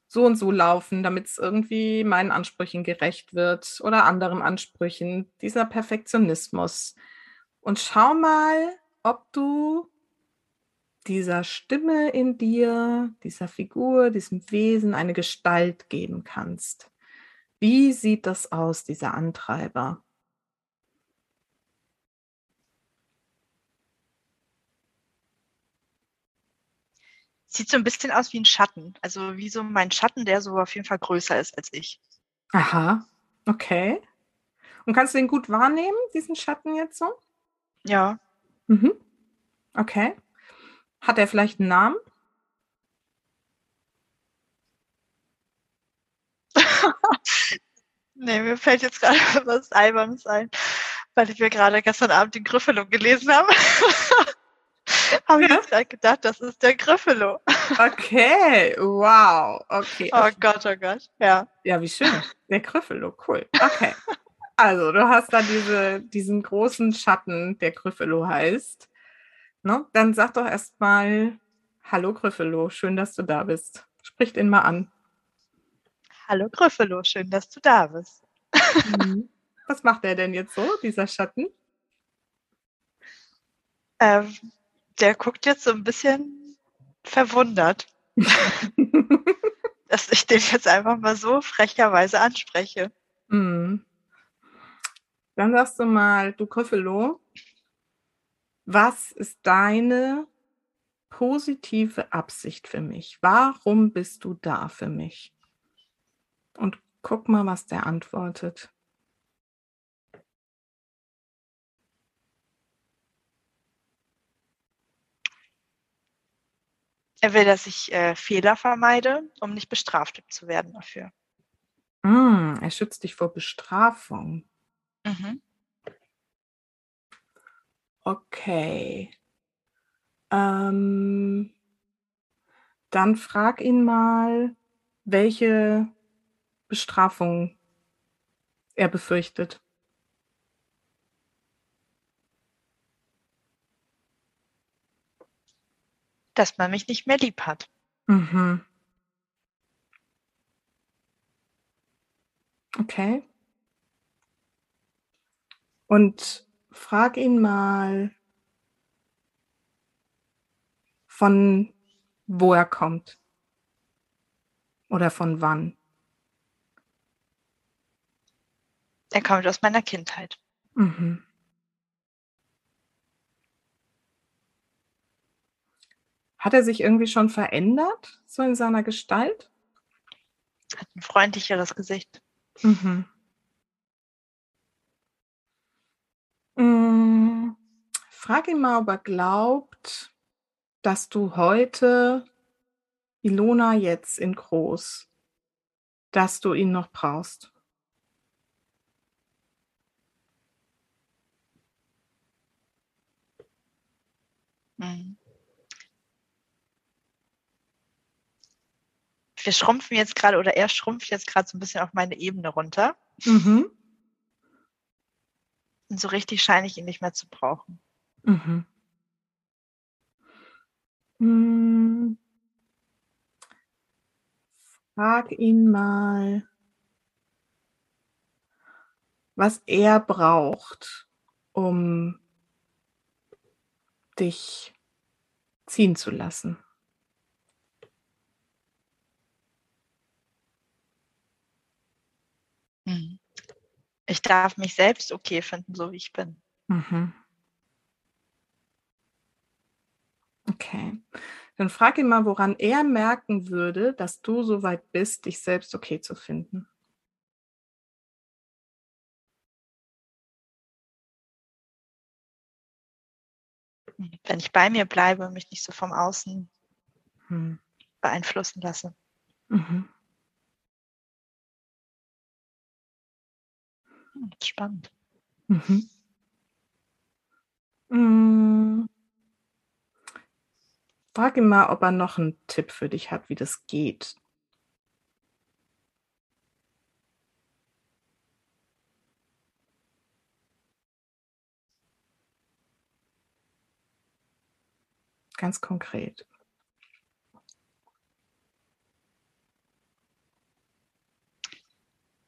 so und so laufen, damit es irgendwie meinen Ansprüchen gerecht wird oder anderen Ansprüchen, dieser Perfektionismus. Und schau mal, ob du dieser Stimme in dir, dieser Figur, diesem Wesen eine Gestalt geben kannst. Wie sieht das aus, dieser Antreiber? Sieht so ein bisschen aus wie ein Schatten. Also wie so mein Schatten, der so auf jeden Fall größer ist als ich. Aha, okay. Und kannst du den gut wahrnehmen, diesen Schatten jetzt so? Ja. Mhm. Okay. Hat er vielleicht einen Namen? nee, mir fällt jetzt gerade was Albernes ein, weil ich mir gerade gestern Abend den Griffelung gelesen habe. Habe ich jetzt gerade gedacht, das ist der Griffelo. Okay, wow. Okay. Oh Gott, oh Gott. Ja. Ja, wie schön. Der Griffelo, cool. Okay. Also, du hast da diese, diesen großen Schatten, der Griffelo heißt. Ne? Dann sag doch erstmal Hallo Griffelo, schön, dass du da bist. Sprich den mal an. Hallo Griffelo, schön, dass du da bist. Mhm. Was macht der denn jetzt so, dieser Schatten? Ähm, der guckt jetzt so ein bisschen verwundert, dass ich den jetzt einfach mal so frecherweise anspreche. Mhm. Dann sagst du mal, du Griffelo, was ist deine positive Absicht für mich? Warum bist du da für mich? Und guck mal, was der antwortet. Er will, dass ich äh, Fehler vermeide, um nicht bestraft zu werden dafür. Mm, er schützt dich vor Bestrafung. Mhm. Okay. Ähm, dann frag ihn mal, welche Bestrafung er befürchtet. Dass man mich nicht mehr lieb hat. Mhm. Okay. Und frag ihn mal, von wo er kommt. Oder von wann. Er kommt aus meiner Kindheit. Mhm. Hat er sich irgendwie schon verändert, so in seiner Gestalt? Hat ein freundlicheres Gesicht. Mhm. Mm, Frag ihn mal, ob er glaubt, dass du heute Ilona jetzt in groß, dass du ihn noch brauchst. Mhm. Wir schrumpfen jetzt gerade, oder er schrumpft jetzt gerade so ein bisschen auf meine Ebene runter. Mhm. Und so richtig scheine ich ihn nicht mehr zu brauchen. Mhm. Hm. Frag ihn mal, was er braucht, um dich ziehen zu lassen. Mhm. Ich darf mich selbst okay finden, so wie ich bin. Mhm. Okay. Dann frag ihn mal, woran er merken würde, dass du so weit bist, dich selbst okay zu finden. Wenn ich bei mir bleibe und mich nicht so vom Außen Hm. beeinflussen lasse. Mhm. Hm, Spannend. Mhm. Mm. Frag ihn mal, ob er noch einen Tipp für dich hat, wie das geht. Ganz konkret.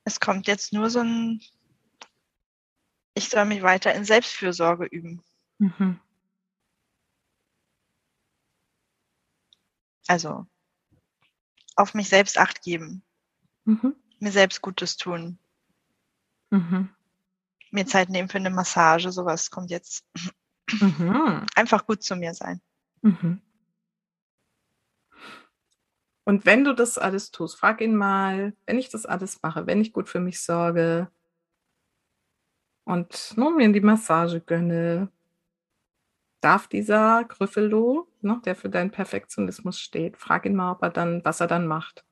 Es kommt jetzt nur so ein, ich soll mich weiter in Selbstfürsorge üben. Mhm. Also auf mich selbst acht geben, Mhm. mir selbst Gutes tun, Mhm. mir Zeit nehmen für eine Massage, sowas kommt jetzt. Mhm. Einfach gut zu mir sein. Mhm. Und wenn du das alles tust, frag ihn mal, wenn ich das alles mache, wenn ich gut für mich sorge und nun mir die Massage gönne, darf dieser Grüffelo, ne, der für deinen Perfektionismus steht, frag ihn mal, ob er dann, was er dann macht.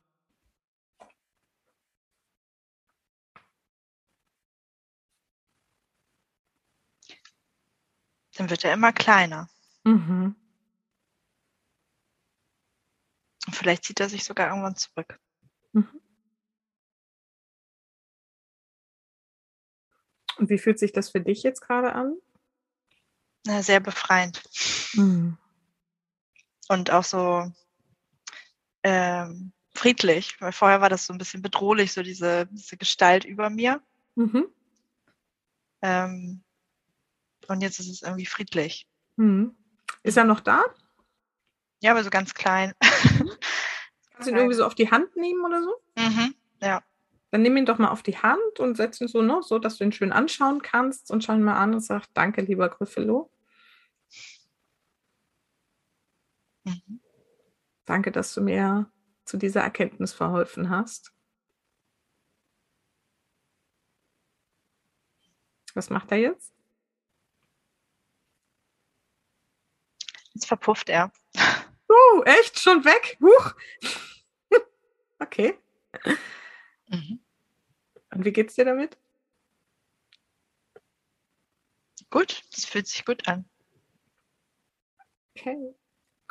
Dann wird er immer kleiner. Mhm. Und vielleicht zieht er sich sogar irgendwann zurück. Mhm. Und wie fühlt sich das für dich jetzt gerade an? Na, sehr befreiend. Mhm. Und auch so ähm, friedlich, weil vorher war das so ein bisschen bedrohlich, so diese, diese Gestalt über mir. Mhm. Ähm, und jetzt ist es irgendwie friedlich. Mhm. Ist er noch da? Ja, aber so ganz klein. Kannst du ihn irgendwie so auf die Hand nehmen oder so? Mhm, ja. Dann nimm ihn doch mal auf die Hand und setz ihn so, ne, so, dass du ihn schön anschauen kannst und schau ihn mal an und sag, danke, lieber Gryffalo. Mhm. Danke, dass du mir zu dieser Erkenntnis verholfen hast. Was macht er jetzt? Jetzt verpufft er. Uh, echt? Schon weg? Huch. okay. Mhm. Und wie geht's dir damit? Gut, das fühlt sich gut an. Okay,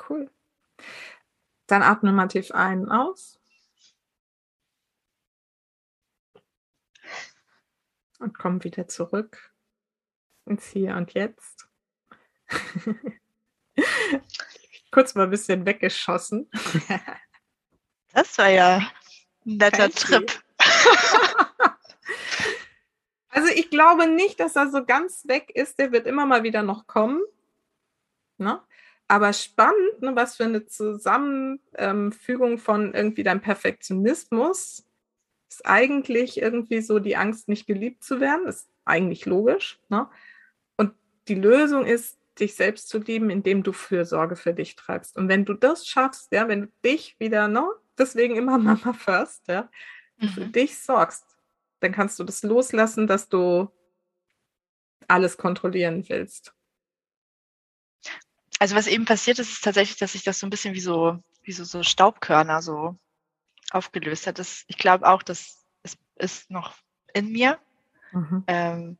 cool. Dann atme mal tief ein und aus. Und komm wieder zurück ins Hier und Jetzt. Kurz mal ein bisschen weggeschossen. Das war ja ein netter Fancy. Trip. Ich glaube nicht, dass er so ganz weg ist. Der wird immer mal wieder noch kommen. Ne? Aber spannend, ne, was für eine Zusammenfügung von irgendwie deinem Perfektionismus ist eigentlich irgendwie so die Angst, nicht geliebt zu werden. Ist eigentlich logisch. Ne? Und die Lösung ist, dich selbst zu lieben, indem du Fürsorge für dich treibst. Und wenn du das schaffst, ja, wenn du dich wieder, ne, deswegen immer Mama first, ja, für Mhm. dich sorgst, dann kannst du das loslassen, dass du alles kontrollieren willst. Also was eben passiert ist, ist tatsächlich, dass sich das so ein bisschen wie so, wie so, so Staubkörner so aufgelöst hat. Das, ich glaube auch, das ist, ist noch in mir. Ähm,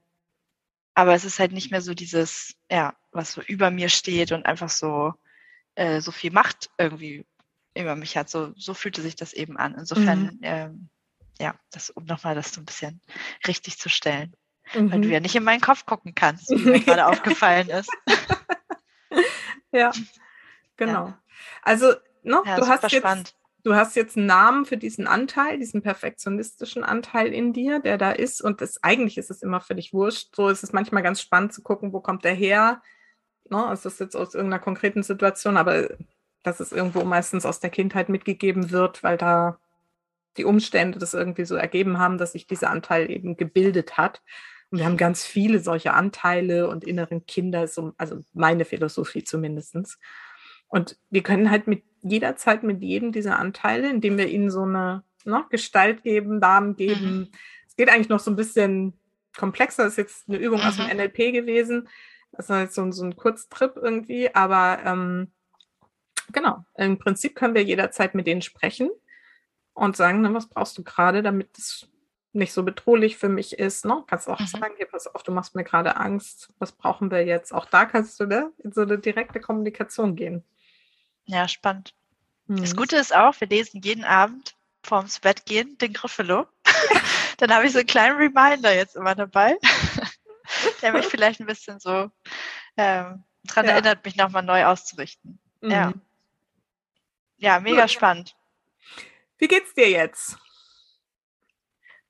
aber es ist halt nicht mehr so dieses, ja, was so über mir steht und einfach so, äh, so viel Macht irgendwie über mich hat. So, so fühlte sich das eben an. Insofern, ähm, ja, das, um nochmal das so ein bisschen richtig zu stellen. Weil du Mhm. ja nicht in meinen Kopf gucken kannst, wie mir gerade aufgefallen ist. Ja, genau. Also, ne, Ja, du, hast jetzt, spannend. du hast jetzt einen Namen für diesen Anteil, diesen perfektionistischen Anteil in dir, der da ist. Und das, eigentlich ist es immer völlig wurscht. So ist es manchmal ganz spannend zu gucken, wo kommt der her. Ne, ist das jetzt aus irgendeiner konkreten Situation, aber dass es irgendwo meistens aus der Kindheit mitgegeben wird, weil da die Umstände das irgendwie so ergeben haben, dass sich dieser Anteil eben gebildet hat. Und wir haben ganz viele solche Anteile und inneren Kinder, so, also meine Philosophie zumindestens. Und wir können halt mit jederzeit mit jedem dieser Anteile, indem wir ihnen so eine ne, Gestalt geben, Namen geben. Es geht eigentlich noch so ein bisschen komplexer, das ist jetzt eine Übung aus dem Mhm. NLP gewesen. Das war jetzt so, ein- so ein Kurztrip irgendwie, aber ähm, genau, im Prinzip können wir jederzeit mit denen sprechen und sagen, na, was brauchst du gerade, damit es nicht so bedrohlich für mich ist. Ne? Kannst auch Mhm. sagen, hier, pass auf, du machst mir gerade Angst, was brauchen wir jetzt? Auch da kannst du ne, in so eine direkte Kommunikation gehen. Ja, spannend. Das Mhm. Gute ist auch, wir lesen jeden Abend vorm ins Bett gehen den Griffelo. Dann habe ich so einen kleinen Reminder jetzt immer dabei, der mich vielleicht ein bisschen so ähm, dran Ja. erinnert, mich nochmal neu auszurichten. ja. Mhm. Ja, mega Gut. spannend. Wie geht's dir jetzt?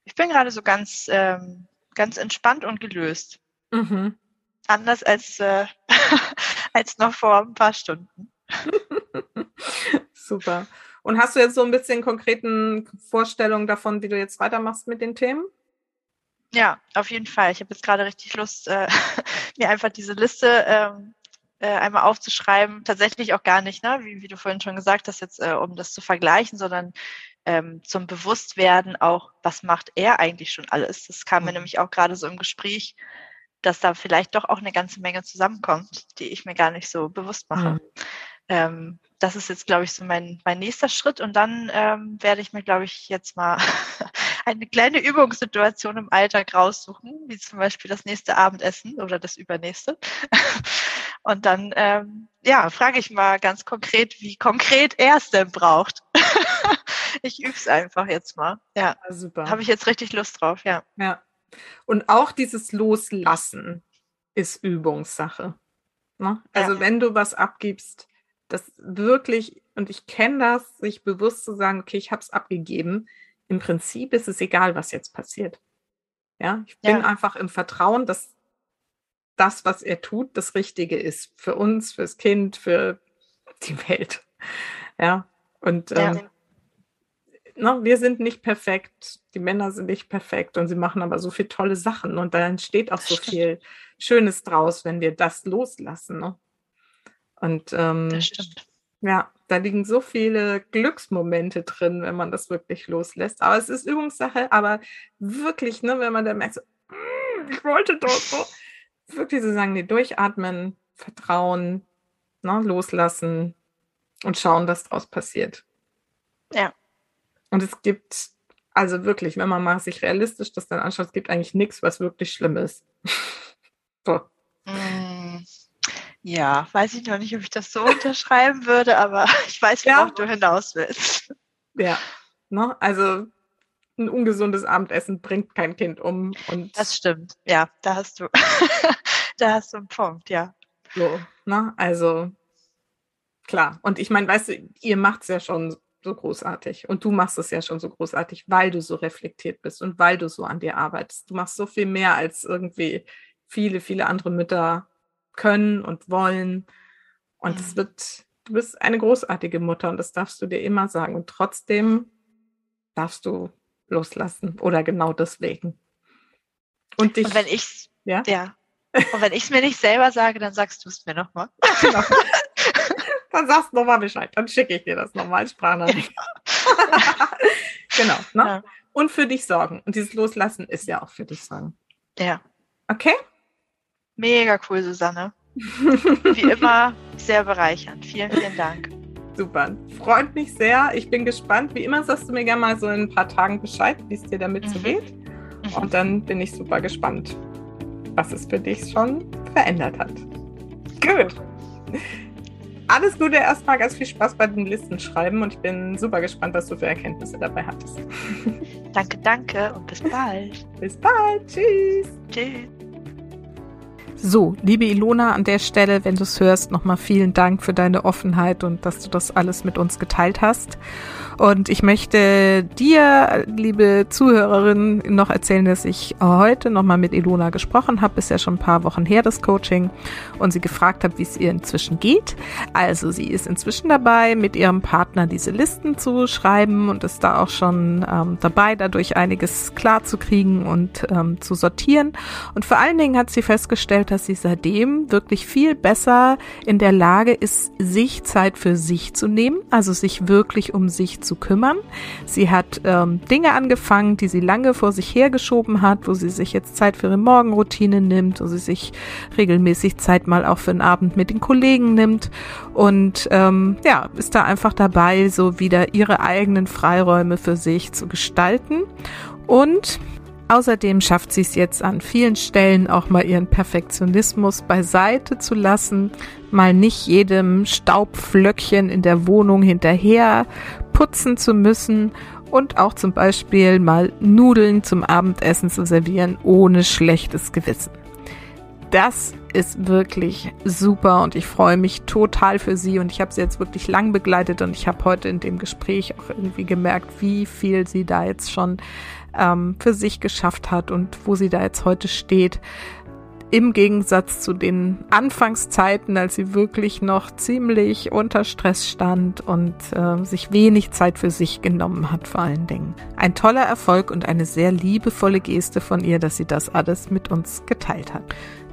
Ich bin gerade so ganz, ähm, ganz entspannt und gelöst. Mhm. Anders als, äh, als noch vor ein paar Stunden. Super. Und hast du jetzt so ein bisschen konkreten Vorstellungen davon, wie du jetzt weitermachst mit den Themen? Ja, auf jeden Fall. Ich habe jetzt gerade richtig Lust, äh, mir einfach diese Liste ähm, äh, einmal aufzuschreiben. Tatsächlich auch gar nicht, ne? wie, wie du vorhin schon gesagt hast, jetzt äh, um das zu vergleichen, sondern ähm, zum Bewusstwerden auch, was macht er eigentlich schon alles. Das kam mir Mhm. nämlich auch gerade so im Gespräch, dass da vielleicht doch auch eine ganze Menge zusammenkommt, die ich mir gar nicht so bewusst mache. Mhm. Ähm, das ist jetzt, glaube ich, so mein, mein nächster Schritt. Und dann ähm, werde ich mir, glaube ich, jetzt mal eine kleine Übungssituation im Alltag raussuchen, wie zum Beispiel das nächste Abendessen oder das übernächste. Und dann, ähm, ja, frage ich mal ganz konkret, wie konkret er es denn braucht. ich übe es einfach jetzt mal. Ja, ja super. Habe ich jetzt richtig Lust drauf, ja. Ja. Und auch dieses Loslassen ist Übungssache. Ne? Also ja. wenn du was abgibst, das wirklich, und ich kenne das, sich bewusst zu sagen, okay, ich habe es abgegeben. Im Prinzip ist es egal, was jetzt passiert. Ja, ich bin ja. einfach im Vertrauen, dass das, was er tut, das Richtige ist für uns, fürs Kind, für die Welt. Ja, und ja. Ähm, na, ne, wir sind nicht perfekt, die Männer sind nicht perfekt und sie machen aber so viele tolle Sachen und da entsteht auch so viel Schönes draus, wenn wir das loslassen. Ne? Und ähm, das stimmt. ja, da liegen so viele Glücksmomente drin, wenn man das wirklich loslässt. Aber es ist Übungssache, aber wirklich, ne, wenn man dann merkt, so, mm, ich wollte doch so, wirklich so sagen, nee, durchatmen, vertrauen, ne, loslassen und schauen, was draus passiert. Ja. Und es gibt, also wirklich, wenn man mal sich realistisch das dann anschaut, es gibt eigentlich nichts, was wirklich schlimm ist. so. Mm, ja, weiß ich noch nicht, ob ich das so unterschreiben würde, aber ich weiß, worauf ja. du hinaus willst. Ja, ne? also ein ungesundes Abendessen bringt kein Kind um. Und das stimmt, ja, da hast du, da hast du einen Punkt, ja. So, ne? Also klar. Und ich meine, weißt du, ihr macht es ja schon so großartig. Und du machst es ja schon so großartig, weil du so reflektiert bist und weil du so an dir arbeitest. Du machst so viel mehr, als irgendwie viele, viele andere Mütter können und wollen. Und es mhm. wird, du bist eine großartige Mutter und das darfst du dir immer sagen. Und trotzdem darfst du loslassen oder genau deswegen. Und dich. Und wenn ich ja? ja. Und wenn ich es mir nicht selber sage, dann sagst du es mir nochmal. Genau. Dann sagst du nochmal Bescheid. Dann schicke ich dir das nochmal als Sprachnachricht. genau. Ne? Ja. Und für dich sorgen. Und dieses Loslassen ist ja auch für dich sorgen. Ja. Okay? Mega cool, Susanne. Wie immer sehr bereichernd. Vielen, vielen Dank. Super. Freut mich sehr. Ich bin gespannt. Wie immer sagst du mir gerne mal so in ein paar Tagen Bescheid, wie es dir damit mhm. so geht. Mhm. Und dann bin ich super gespannt, was es für dich schon verändert hat. Gut alles Gute erstmal, ganz viel Spaß bei den Listen schreiben und ich bin super gespannt, was du für Erkenntnisse dabei hattest. Danke, danke und bis bald. Bis bald. Tschüss. Tschüss. So, liebe Ilona, an der Stelle, wenn du es hörst, nochmal vielen Dank für deine Offenheit und dass du das alles mit uns geteilt hast. Und ich möchte dir, liebe Zuhörerin, noch erzählen, dass ich heute nochmal mit Ilona gesprochen habe. Ist ja schon ein paar Wochen her, das Coaching. Und sie gefragt habe, wie es ihr inzwischen geht. Also sie ist inzwischen dabei, mit ihrem Partner diese Listen zu schreiben und ist da auch schon ähm, dabei, dadurch einiges klar zu kriegen und ähm, zu sortieren. Und vor allen Dingen hat sie festgestellt, dass sie seitdem wirklich viel besser in der Lage ist, sich Zeit für sich zu nehmen, also sich wirklich um sich zu kümmern. Sie hat ähm, Dinge angefangen, die sie lange vor sich hergeschoben hat, wo sie sich jetzt Zeit für ihre Morgenroutine nimmt, wo sie sich regelmäßig Zeit mal auch für einen Abend mit den Kollegen nimmt und ähm, ja, ist da einfach dabei, so wieder ihre eigenen Freiräume für sich zu gestalten. Und Außerdem schafft sie es jetzt an vielen Stellen auch mal ihren Perfektionismus beiseite zu lassen, mal nicht jedem Staubflöckchen in der Wohnung hinterher putzen zu müssen und auch zum Beispiel mal Nudeln zum Abendessen zu servieren ohne schlechtes Gewissen. Das ist wirklich super und ich freue mich total für sie und ich habe sie jetzt wirklich lang begleitet und ich habe heute in dem Gespräch auch irgendwie gemerkt, wie viel sie da jetzt schon ähm, für sich geschafft hat und wo sie da jetzt heute steht. Im Gegensatz zu den Anfangszeiten, als sie wirklich noch ziemlich unter Stress stand und äh, sich wenig Zeit für sich genommen hat, vor allen Dingen. Ein toller Erfolg und eine sehr liebevolle Geste von ihr, dass sie das alles mit uns geteilt hat.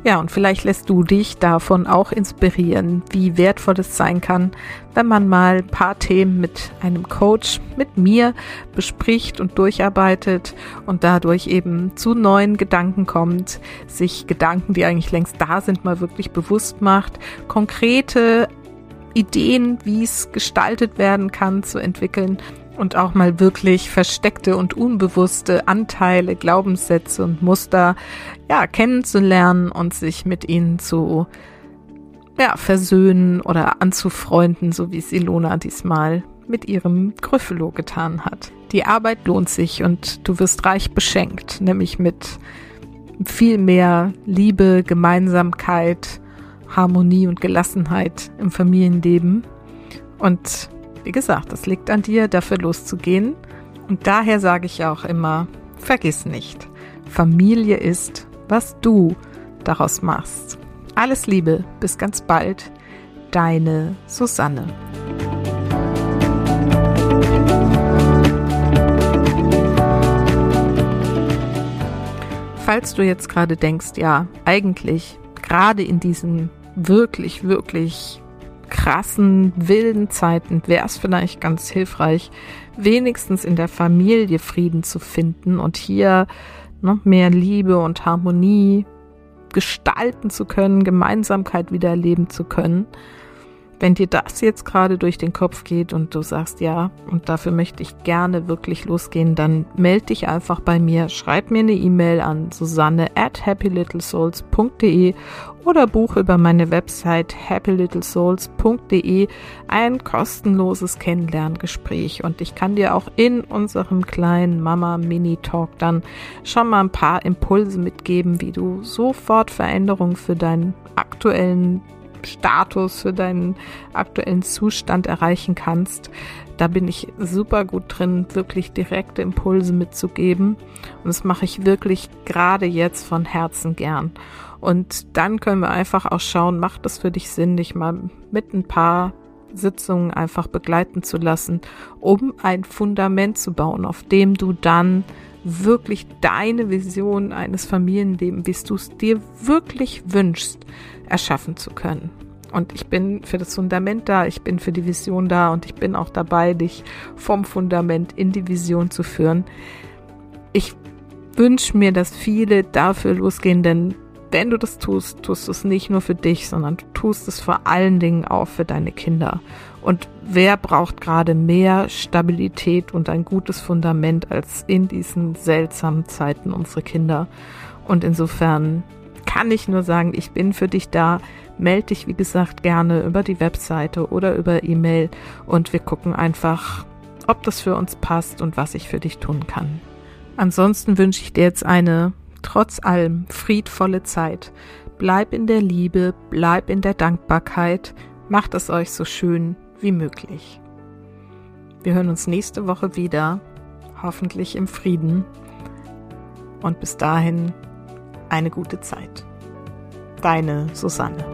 Ja, und vielleicht lässt du dich davon auch inspirieren, wie wertvoll es sein kann, wenn man mal ein paar Themen mit einem Coach, mit mir bespricht und durcharbeitet und dadurch eben zu neuen Gedanken kommt, sich Gedanken, die eigentlich längst da sind, mal wirklich bewusst macht, konkrete Ideen, wie es gestaltet werden kann, zu entwickeln und auch mal wirklich versteckte und unbewusste Anteile, Glaubenssätze und Muster ja kennenzulernen und sich mit ihnen zu ja, versöhnen oder anzufreunden, so wie es Ilona diesmal mit ihrem Gryffalo getan hat. Die Arbeit lohnt sich und du wirst reich beschenkt, nämlich mit viel mehr Liebe, Gemeinsamkeit, Harmonie und Gelassenheit im Familienleben. Und wie gesagt, das liegt an dir, dafür loszugehen. Und daher sage ich auch immer, vergiss nicht, Familie ist, was du daraus machst. Alles Liebe, bis ganz bald, deine Susanne. Falls du jetzt gerade denkst, ja, eigentlich, gerade in diesen wirklich, wirklich krassen, wilden Zeiten wäre es vielleicht ganz hilfreich, wenigstens in der Familie Frieden zu finden und hier noch mehr Liebe und Harmonie gestalten zu können, Gemeinsamkeit wieder erleben zu können. Wenn dir das jetzt gerade durch den Kopf geht und du sagst ja, und dafür möchte ich gerne wirklich losgehen, dann melde dich einfach bei mir, schreib mir eine E-Mail an susanne at happylittlesouls.de oder buche über meine Website happylittlesouls.de ein kostenloses Kennenlerngespräch und ich kann dir auch in unserem kleinen Mama Mini Talk dann schon mal ein paar Impulse mitgeben, wie du sofort Veränderungen für deinen aktuellen Status, für deinen aktuellen Zustand erreichen kannst. Da bin ich super gut drin, wirklich direkte Impulse mitzugeben. Und das mache ich wirklich gerade jetzt von Herzen gern. Und dann können wir einfach auch schauen, macht es für dich Sinn, dich mal mit ein paar Sitzungen einfach begleiten zu lassen, um ein Fundament zu bauen, auf dem du dann wirklich deine Vision eines Familienlebens, wie du es dir wirklich wünschst, erschaffen zu können. Und ich bin für das Fundament da, ich bin für die Vision da und ich bin auch dabei, dich vom Fundament in die Vision zu führen. Ich wünsche mir, dass viele dafür losgehen, denn wenn du das tust, tust du es nicht nur für dich, sondern du tust es vor allen Dingen auch für deine Kinder. Und wer braucht gerade mehr Stabilität und ein gutes Fundament als in diesen seltsamen Zeiten unsere Kinder? Und insofern kann ich nur sagen, ich bin für dich da. Meld dich, wie gesagt, gerne über die Webseite oder über E-Mail und wir gucken einfach, ob das für uns passt und was ich für dich tun kann. Ansonsten wünsche ich dir jetzt eine trotz allem friedvolle Zeit. Bleib in der Liebe, bleib in der Dankbarkeit, macht es euch so schön wie möglich. Wir hören uns nächste Woche wieder, hoffentlich im Frieden. Und bis dahin eine gute Zeit. Deine Susanne.